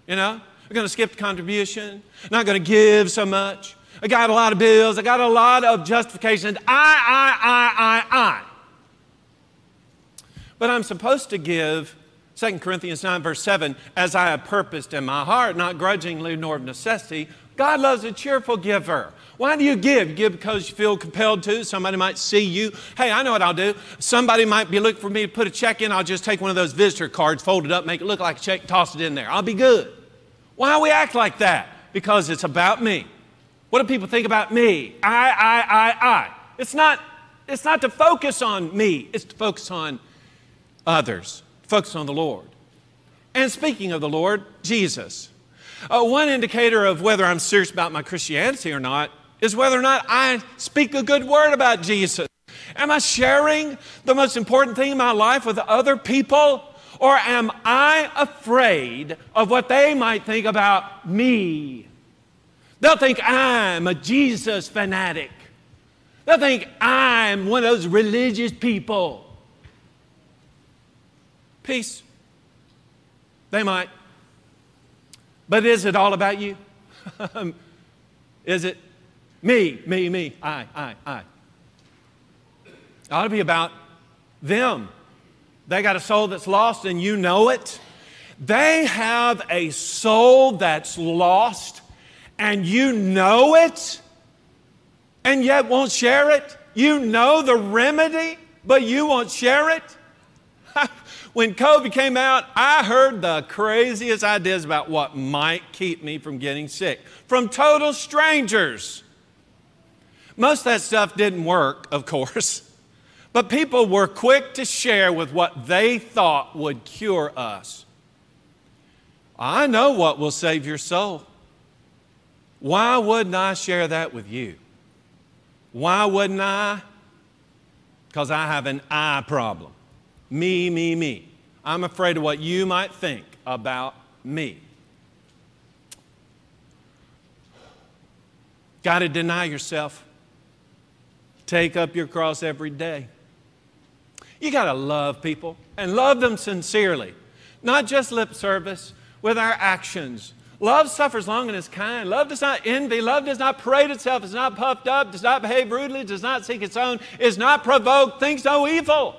You know, we're going to skip the contribution, not going to give so much. I got a lot of bills, I got a lot of justifications. I, I, I, I, I. But I'm supposed to give 2 Corinthians 9, verse 7, as I have purposed in my heart, not grudgingly nor of necessity. God loves a cheerful giver. Why do you give? You give because you feel compelled to. Somebody might see you. Hey, I know what I'll do. Somebody might be looking for me to put a check in. I'll just take one of those visitor cards, fold it up, make it look like a check, toss it in there. I'll be good. Why we act like that? Because it's about me. What do people think about me? I, I, I, I. It's not, it's not to focus on me, it's to focus on others. Focus on the Lord. And speaking of the Lord, Jesus. Uh, one indicator of whether I'm serious about my Christianity or not is whether or not I speak a good word about Jesus. Am I sharing the most important thing in my life with other people? Or am I afraid of what they might think about me? They'll think I'm a Jesus fanatic. They'll think I'm one of those religious people. Peace. They might. But is it all about you? is it me, me, me, I, I, I? It ought to be about them. They got a soul that's lost and you know it. They have a soul that's lost and you know it and yet won't share it. You know the remedy, but you won't share it. When COVID came out, I heard the craziest ideas about what might keep me from getting sick from total strangers. Most of that stuff didn't work, of course, but people were quick to share with what they thought would cure us. I know what will save your soul. Why wouldn't I share that with you? Why wouldn't I? Because I have an I problem. Me, me, me. I'm afraid of what you might think about me. Got to deny yourself. Take up your cross every day. You got to love people and love them sincerely, not just lip service, with our actions. Love suffers long and is kind. Love does not envy. Love does not parade itself, is not puffed up, does not behave rudely, does not seek its own, is not provoked, thinks no evil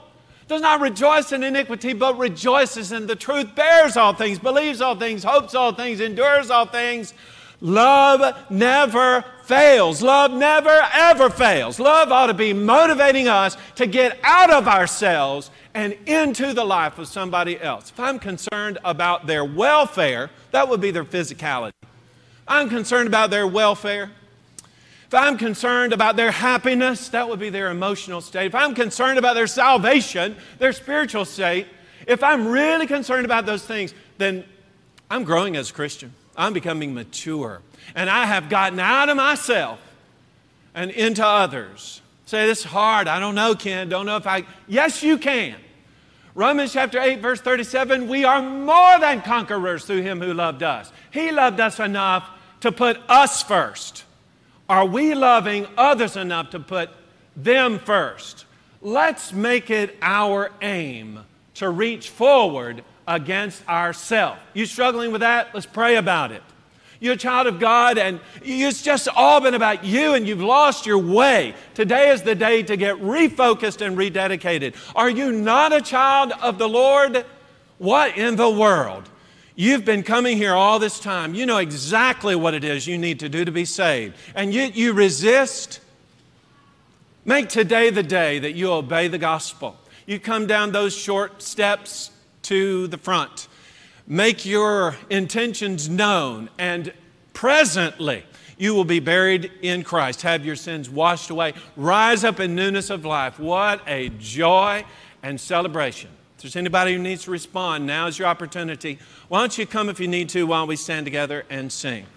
does not rejoice in iniquity, but rejoices in the truth, bears all things, believes all things, hopes all things, endures all things. Love never fails. Love never, ever fails. Love ought to be motivating us to get out of ourselves and into the life of somebody else. If I'm concerned about their welfare, that would be their physicality. I'm concerned about their welfare. If I'm concerned about their happiness, that would be their emotional state. If I'm concerned about their salvation, their spiritual state, if I'm really concerned about those things, then I'm growing as a Christian. I'm becoming mature. And I have gotten out of myself and into others. Say, this is hard. I don't know, Ken. Don't know if I. Yes, you can. Romans chapter 8, verse 37 we are more than conquerors through him who loved us. He loved us enough to put us first. Are we loving others enough to put them first? Let's make it our aim to reach forward against ourselves. You struggling with that? Let's pray about it. You're a child of God and it's just all been about you and you've lost your way. Today is the day to get refocused and rededicated. Are you not a child of the Lord? What in the world? You've been coming here all this time. You know exactly what it is you need to do to be saved. And yet you resist. Make today the day that you obey the gospel. You come down those short steps to the front. Make your intentions known, and presently you will be buried in Christ. Have your sins washed away. Rise up in newness of life. What a joy and celebration. If there's anybody who needs to respond, now is your opportunity. Why don't you come if you need to while we stand together and sing?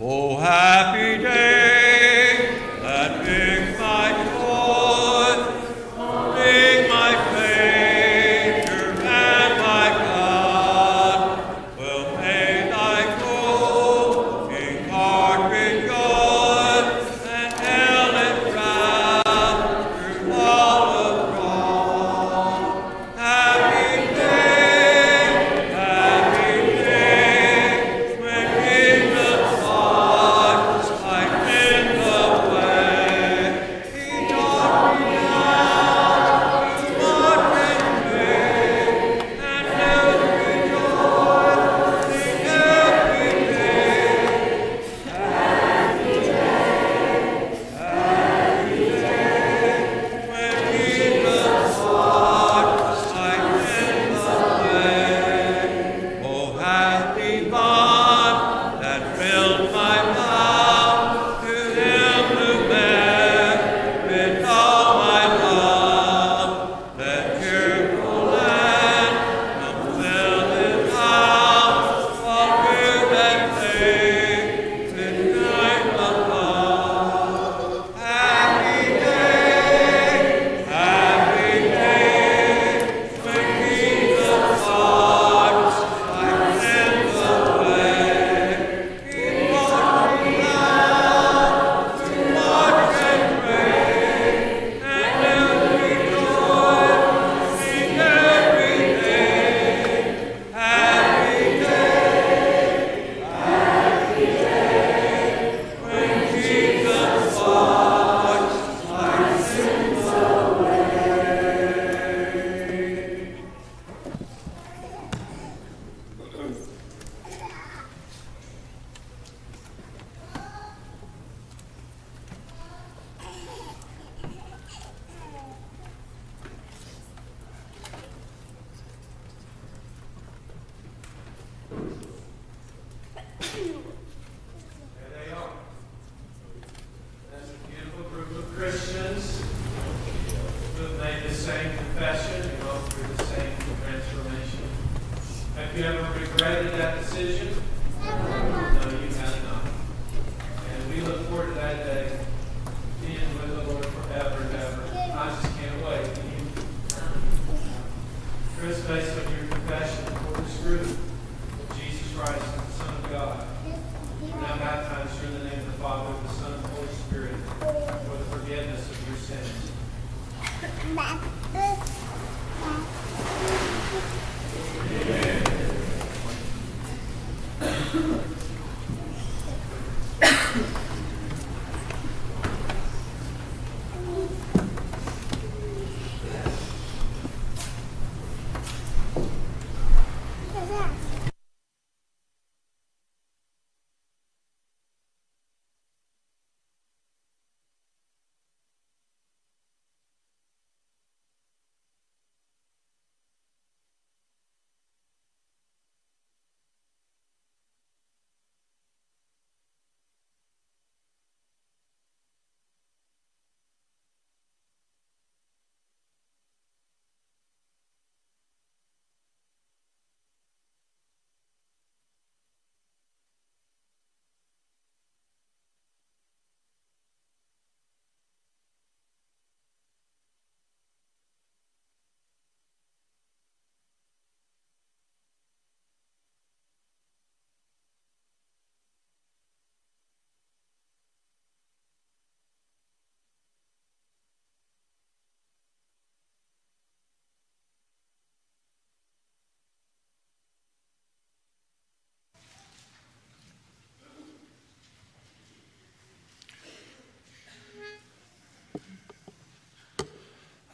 oh, happy day.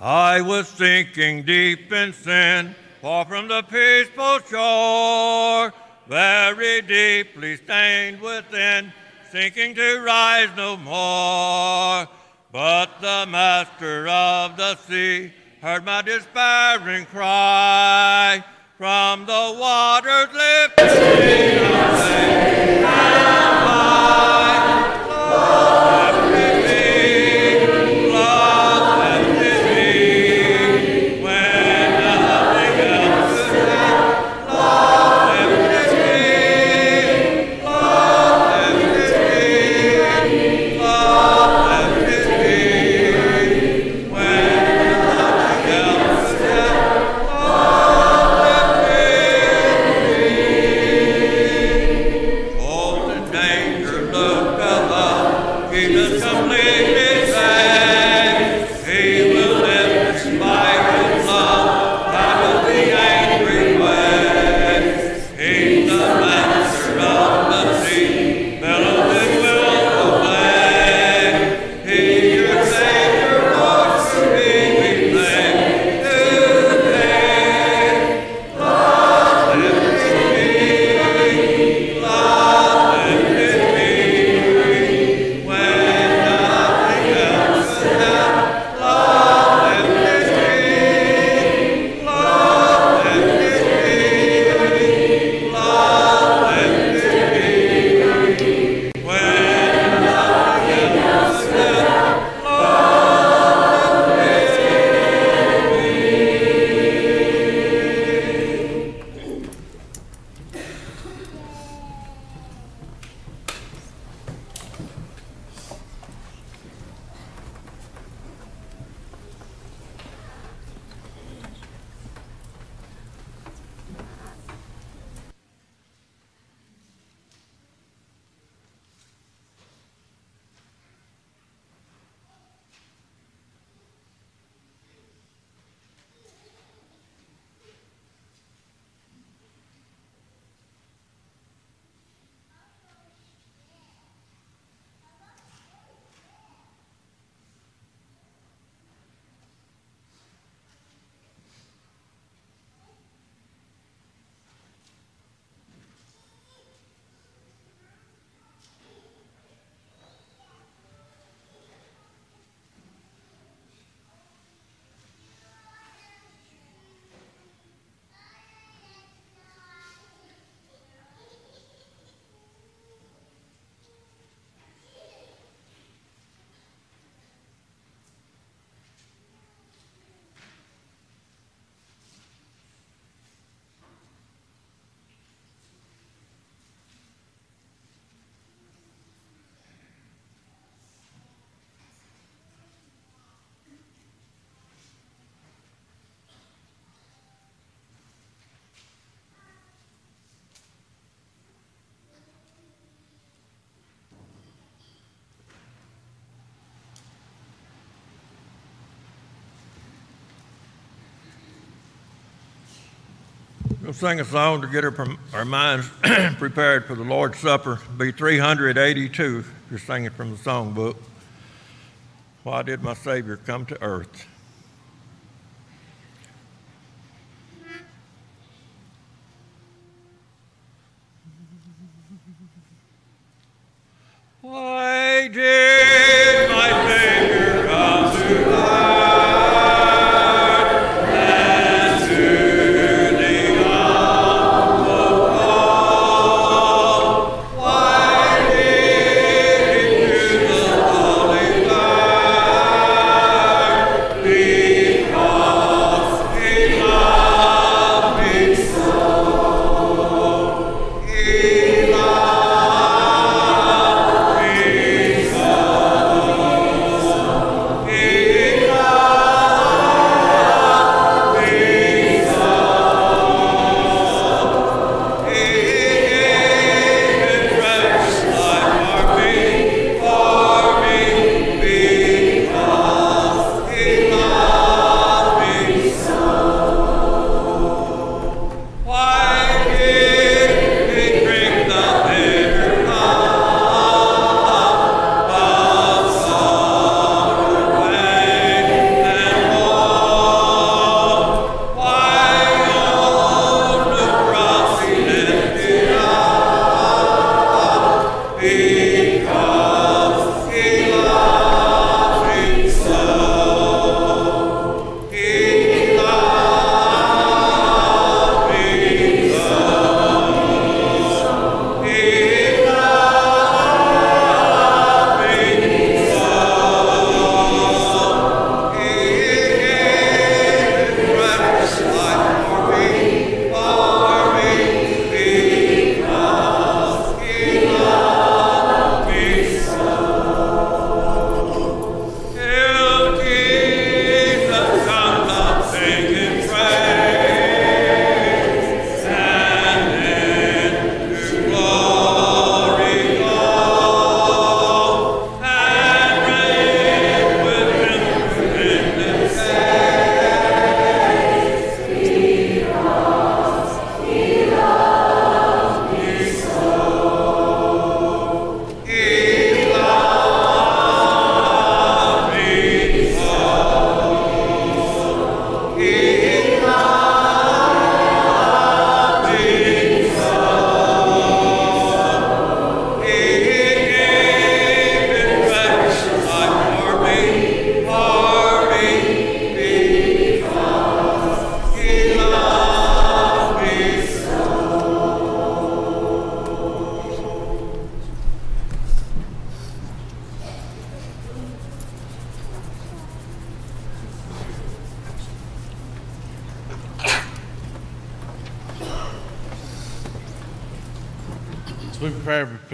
I was sinking deep in sin, far from the peaceful shore, very deeply stained within, sinking to rise no more. But the master of the sea heard my despairing cry from the waters lifted me away. We'll sing a song to get our, our minds prepared for the Lord's Supper. Be 382, if you're singing from the songbook. Why did my Savior come to earth?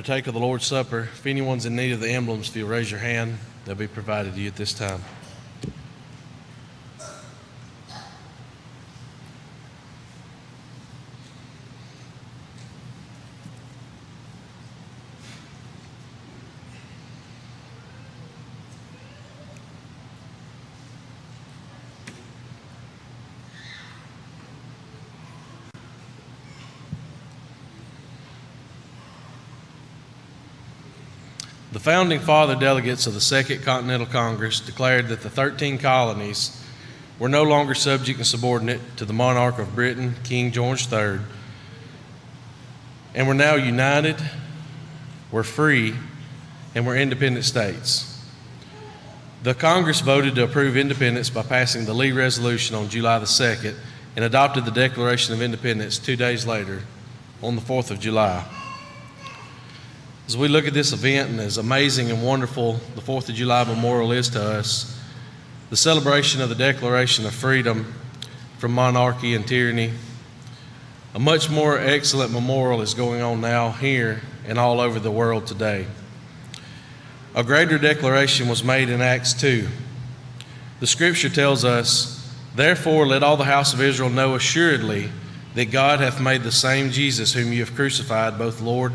Partake of the Lord's Supper, if anyone's in need of the emblems, if you'll raise your hand, they'll be provided to you at this time. The founding father delegates of the Second Continental Congress declared that the 13 colonies were no longer subject and subordinate to the monarch of Britain, King George III, and were now united, were free, and were independent states. The Congress voted to approve independence by passing the Lee Resolution on July the 2nd and adopted the Declaration of Independence two days later on the 4th of July. As we look at this event and as amazing and wonderful the 4th of July memorial is to us, the celebration of the Declaration of Freedom from monarchy and tyranny, a much more excellent memorial is going on now here and all over the world today. A greater declaration was made in Acts 2. The scripture tells us, Therefore, let all the house of Israel know assuredly that God hath made the same Jesus whom you have crucified, both Lord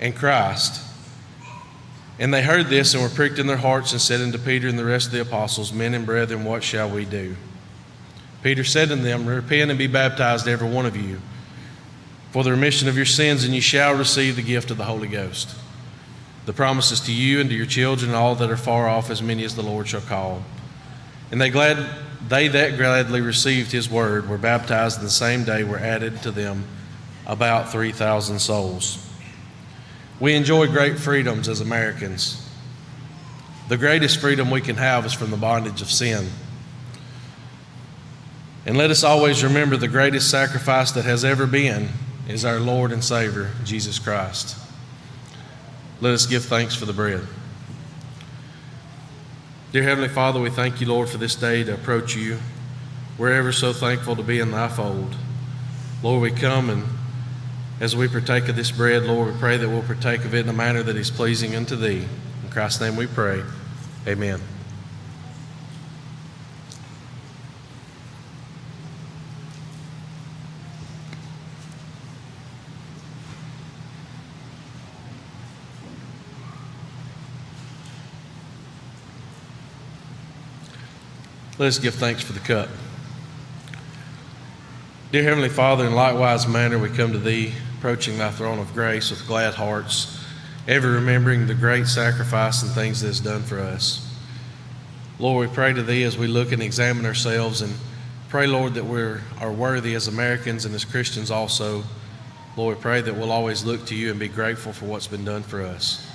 and Christ. And they heard this and were pricked in their hearts and said unto Peter and the rest of the apostles, Men and brethren, what shall we do? Peter said unto them, Repent and be baptized, every one of you, for the remission of your sins, and ye shall receive the gift of the Holy Ghost. The promises to you and to your children and all that are far off, as many as the Lord shall call. And they glad they that gladly received his word were baptized in the same day were added to them about 3,000 souls. We enjoy great freedoms as Americans. The greatest freedom we can have is from the bondage of sin. And let us always remember the greatest sacrifice that has ever been is our Lord and Savior, Jesus Christ. Let us give thanks for the bread. Dear Heavenly Father, we thank you, Lord, for this day to approach you. We're ever so thankful to be in thy fold. Lord, we come and as we partake of this bread, Lord, we pray that we'll partake of it in a manner that is pleasing unto thee. In Christ's name we pray. Amen. Let us give thanks for the cup. Dear Heavenly Father, in likewise manner we come to Thee, approaching Thy throne of grace with glad hearts, ever remembering the great sacrifice and things that is done for us. Lord, we pray to Thee as we look and examine ourselves and pray, Lord, that we are worthy as Americans and as Christians also. Lord, we pray that we'll always look to You and be grateful for what's been done for us.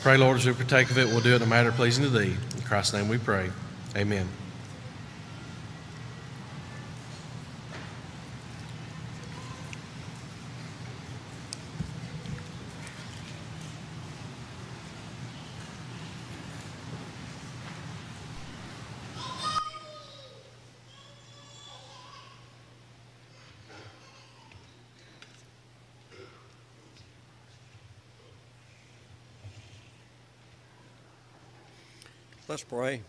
Pray, Lord, as we partake of it, we'll do it in a manner pleasing to Thee. In Christ's name we pray. Amen. Let's pray.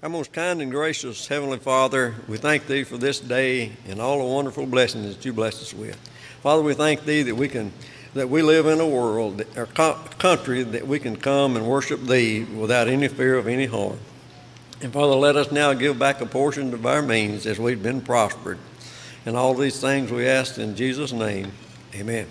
Our most kind and gracious Heavenly Father, we thank Thee for this day and all the wonderful blessings that You bless us with. Father, we thank Thee that we can that we live in a world, a country that we can come and worship Thee without any fear of any harm. And Father, let us now give back a portion of our means as we've been prospered. And all these things we ask in Jesus' name. Amen.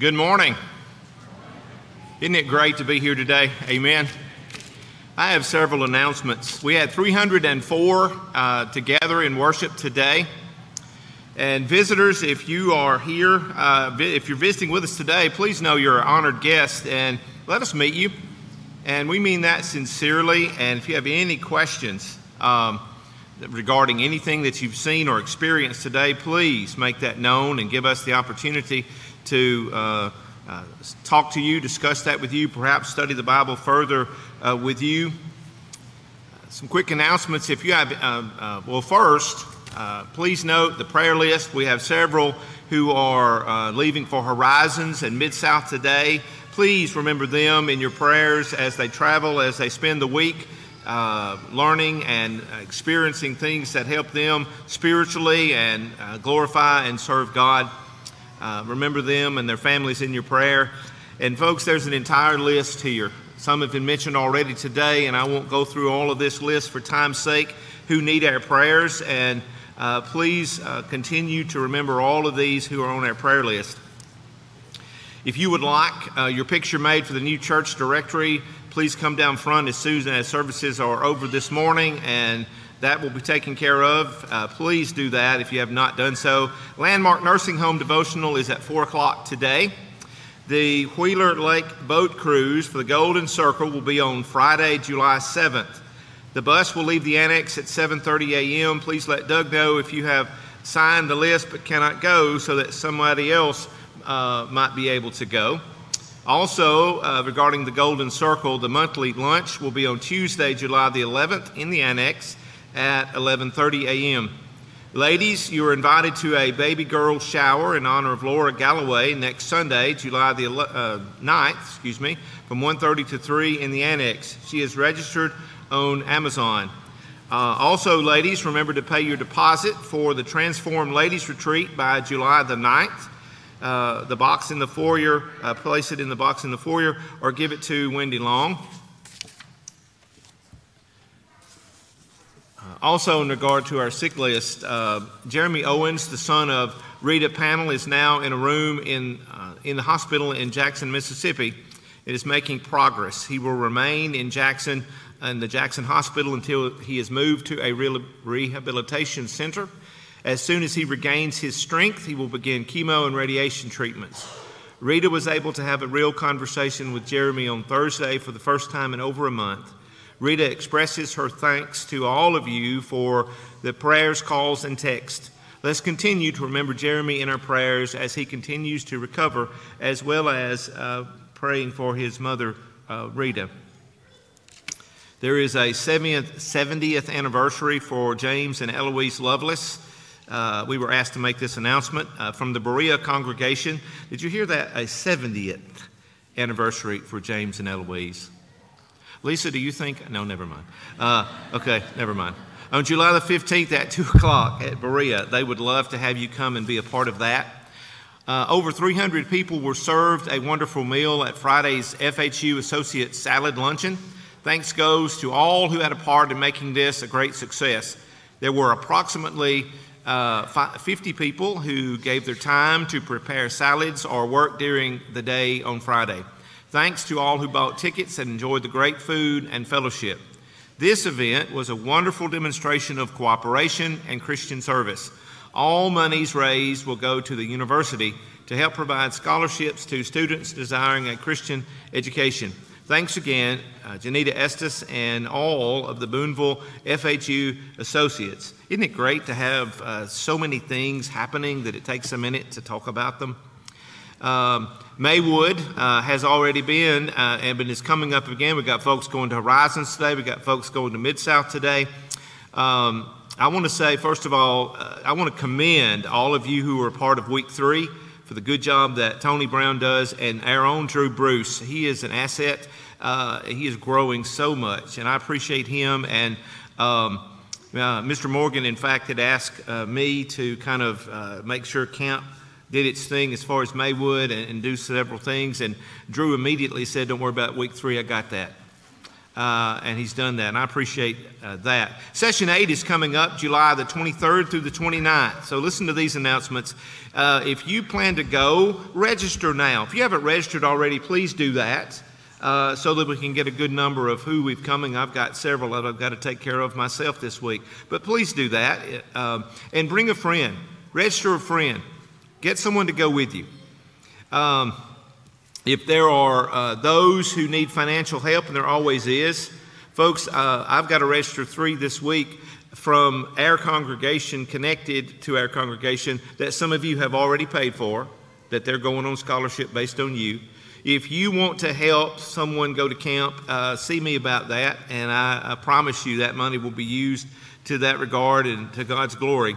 Good morning. Isn't it great to be here today? Amen. I have several announcements. We had 304 uh, together in worship today. And visitors, if you are here, uh, if you're visiting with us today, please know you're an honored guest and let us meet you. And we mean that sincerely. And if you have any questions um, regarding anything that you've seen or experienced today, please make that known and give us the opportunity to uh, uh, talk to you, discuss that with you, perhaps study the Bible further uh, with you. Some quick announcements. If you have, uh, uh, well, first, Uh, please note the prayer list. We have several who are uh, leaving for Horizons and Mid South today. Please remember them in your prayers as they travel, as they spend the week uh, learning and experiencing things that help them spiritually and uh, glorify and serve God. Uh, remember them and their families in your prayer. And, folks, there's an entire list here. Some have been mentioned already today, and I won't go through all of this list for time's sake who need our prayers. And uh, please uh, continue to remember all of these who are on our prayer list. If you would like uh, your picture made for the new church directory, please come down front as soon as services are over this morning, and that will be taken care of. Uh, please do that if you have not done so. Landmark Nursing Home Devotional is at 4 o'clock today. The Wheeler Lake Boat Cruise for the Golden Circle will be on Friday, July 7th. The bus will leave the annex at 7:30 a.m. Please let Doug know if you have signed the list but cannot go, so that somebody else uh, might be able to go. Also, uh, regarding the Golden Circle, the monthly lunch will be on Tuesday, July the 11th, in the annex at 11:30 a.m. Ladies, you are invited to a baby girl shower in honor of Laura Galloway next Sunday, July the uh, 9th, excuse me, from 1:30 to 3 in the annex. She is registered on Amazon. Uh, also, ladies, remember to pay your deposit for the Transform Ladies Retreat by July the 9th. Uh, the box in the foyer, uh, place it in the box in the foyer, or give it to Wendy Long. Also, in regard to our sick list, uh, Jeremy Owens, the son of Rita Panel, is now in a room in, uh, in the hospital in Jackson, Mississippi. It is making progress. He will remain in Jackson in the Jackson Hospital until he is moved to a rehabilitation center. As soon as he regains his strength, he will begin chemo and radiation treatments. Rita was able to have a real conversation with Jeremy on Thursday for the first time in over a month. Rita expresses her thanks to all of you for the prayers, calls, and texts. Let's continue to remember Jeremy in our prayers as he continues to recover, as well as uh, praying for his mother, uh, Rita. There is a 70th, 70th anniversary for James and Eloise Lovelace. Uh, we were asked to make this announcement uh, from the Berea congregation. Did you hear that? A 70th anniversary for James and Eloise. Lisa, do you think? No, never mind. Uh, okay, never mind. On July the 15th at 2 o'clock at Berea, they would love to have you come and be a part of that. Uh, over 300 people were served a wonderful meal at Friday's FHU Associate Salad Luncheon. Thanks goes to all who had a part in making this a great success. There were approximately uh, 50 people who gave their time to prepare salads or work during the day on Friday. Thanks to all who bought tickets and enjoyed the great food and fellowship. This event was a wonderful demonstration of cooperation and Christian service. All monies raised will go to the university to help provide scholarships to students desiring a Christian education. Thanks again, uh, Janita Estes and all of the Boonville FHU associates. Isn't it great to have uh, so many things happening that it takes a minute to talk about them? Um, Maywood uh, has already been uh, and is coming up again. We've got folks going to Horizons today. We've got folks going to Mid South today. Um, I want to say, first of all, uh, I want to commend all of you who are part of week three for the good job that Tony Brown does, and our own Drew Bruce. He is an asset. Uh, he is growing so much, and I appreciate him. And um, uh, Mr. Morgan, in fact, had asked uh, me to kind of make sure camp did its thing as far as Maywood and, and, do several things. And Drew immediately said, Don't worry about week three, I got that. Uh, and he's done that, and I appreciate uh, that. Session 8 is coming up July the 23rd through the 29th. So listen to these announcements. Uh, if you plan to go, register now. If you haven't registered already, please do that. Uh, so that we can get a good number of who we've coming. I've got several that I've got to take care of myself this week. But please do that. Um, and bring a friend. Register a friend. Get someone to go with you. Um, if there are uh, those who need financial help, and there always is, folks, uh, I've got to register three this week from our congregation connected to our congregation that some of you have already paid for, that they're going on scholarship based on you. If you want to help someone go to camp, uh, see me about that, and I, I promise you that money will be used to that regard and to God's glory.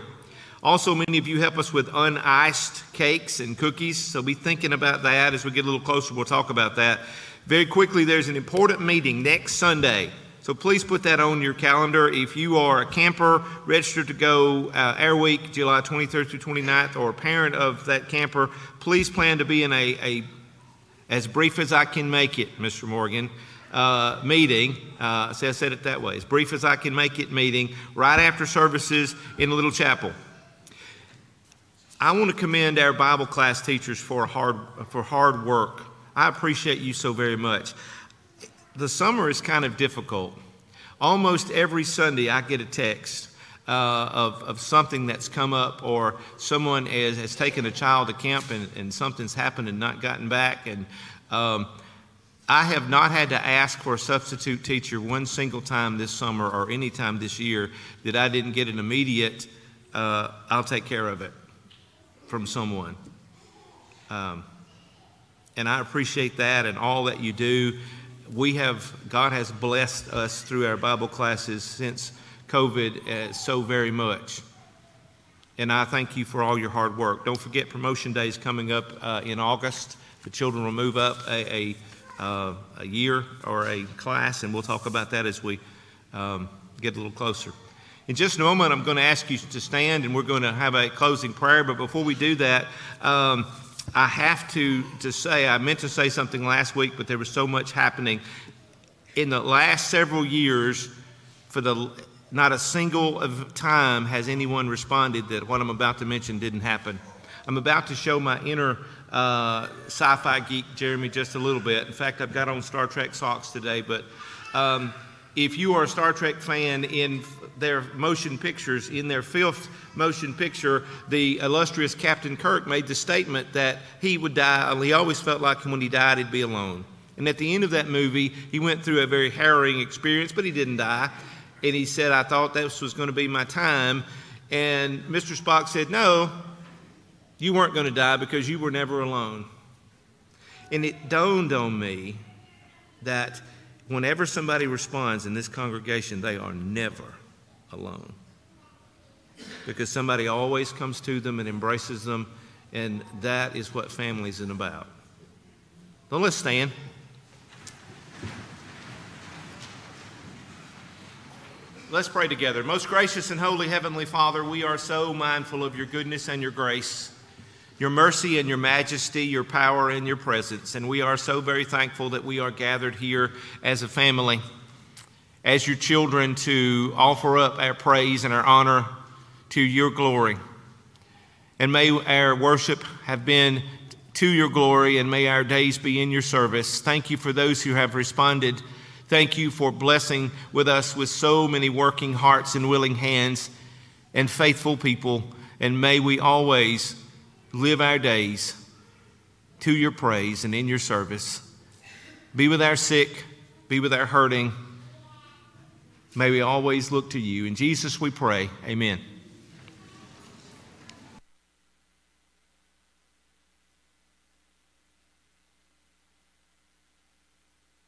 Also, many of you help us with uniced cakes and cookies, so be thinking about that as we get a little closer. We'll talk about that. Very quickly, there's an important meeting next Sunday. So please put that on your calendar. If you are a camper registered to go uh, Air Week, July 23rd through 29th, or a parent of that camper, please plan to be in a, a as brief as I can make it, Mr. Morgan, uh, meeting. Uh, see, I said it that way. As brief as I can make it meeting right after services in the little chapel. I want to commend our Bible class teachers for hard, for hard work. I appreciate you so very much. The summer is kind of difficult. Almost every Sunday, I get a text uh, of, of something that's come up, or someone has, has taken a child to camp and, and something's happened and not gotten back. And um, I have not had to ask for a substitute teacher one single time this summer or any time this year that I didn't get an immediate, uh, I'll take care of it from someone. Um, and I appreciate that and all that you do. We have, God has blessed us through our Bible classes since COVID uh, so very much. And I thank you for all your hard work. Don't forget, promotion day is coming up uh, in August. The children will move up a, a, uh, a, year or a class, and we'll talk about that as we um, get a little closer. In just a moment, I'm going to ask you to stand and we're going to have a closing prayer. But before we do that, um, I have to, to say, I meant to say something last week, but there was so much happening. In the last several years, for the not a single of time has anyone responded that what I'm about to mention didn't happen. I'm about to show my inner uh, sci fi geek, Jeremy, just a little bit. In fact, I've got on Star Trek socks today, but um, if you are a Star Trek fan in their motion pictures, in their fifth motion picture, the illustrious Captain Kirk made the statement that he would die. He always felt like when he died, he'd be alone. And at the end of that movie, he went through a very harrowing experience, but he didn't die. And he said, I thought this was going to be my time. And Mr. Spock said, No, you weren't going to die because you were never alone. And it dawned on me that whenever somebody responds in this congregation, they are never alone. Because somebody always comes to them and embraces them, and that is what families is about. So let's stand. Let's pray together. Most gracious and holy Heavenly Father, we are so mindful of your goodness and your grace your mercy and your majesty, your power and your presence. And we are so very thankful that we are gathered here as a family, as your children, to offer up our praise and our honor to your glory. And may our worship have been to your glory, and may our days be in your service. Thank you for those who have responded. Thank you for blessing with us with so many working hearts and willing hands and faithful people. And may we always live our days to your praise and in your service. Be with our sick, be with our hurting. May we always look to you. In Jesus we pray. Amen.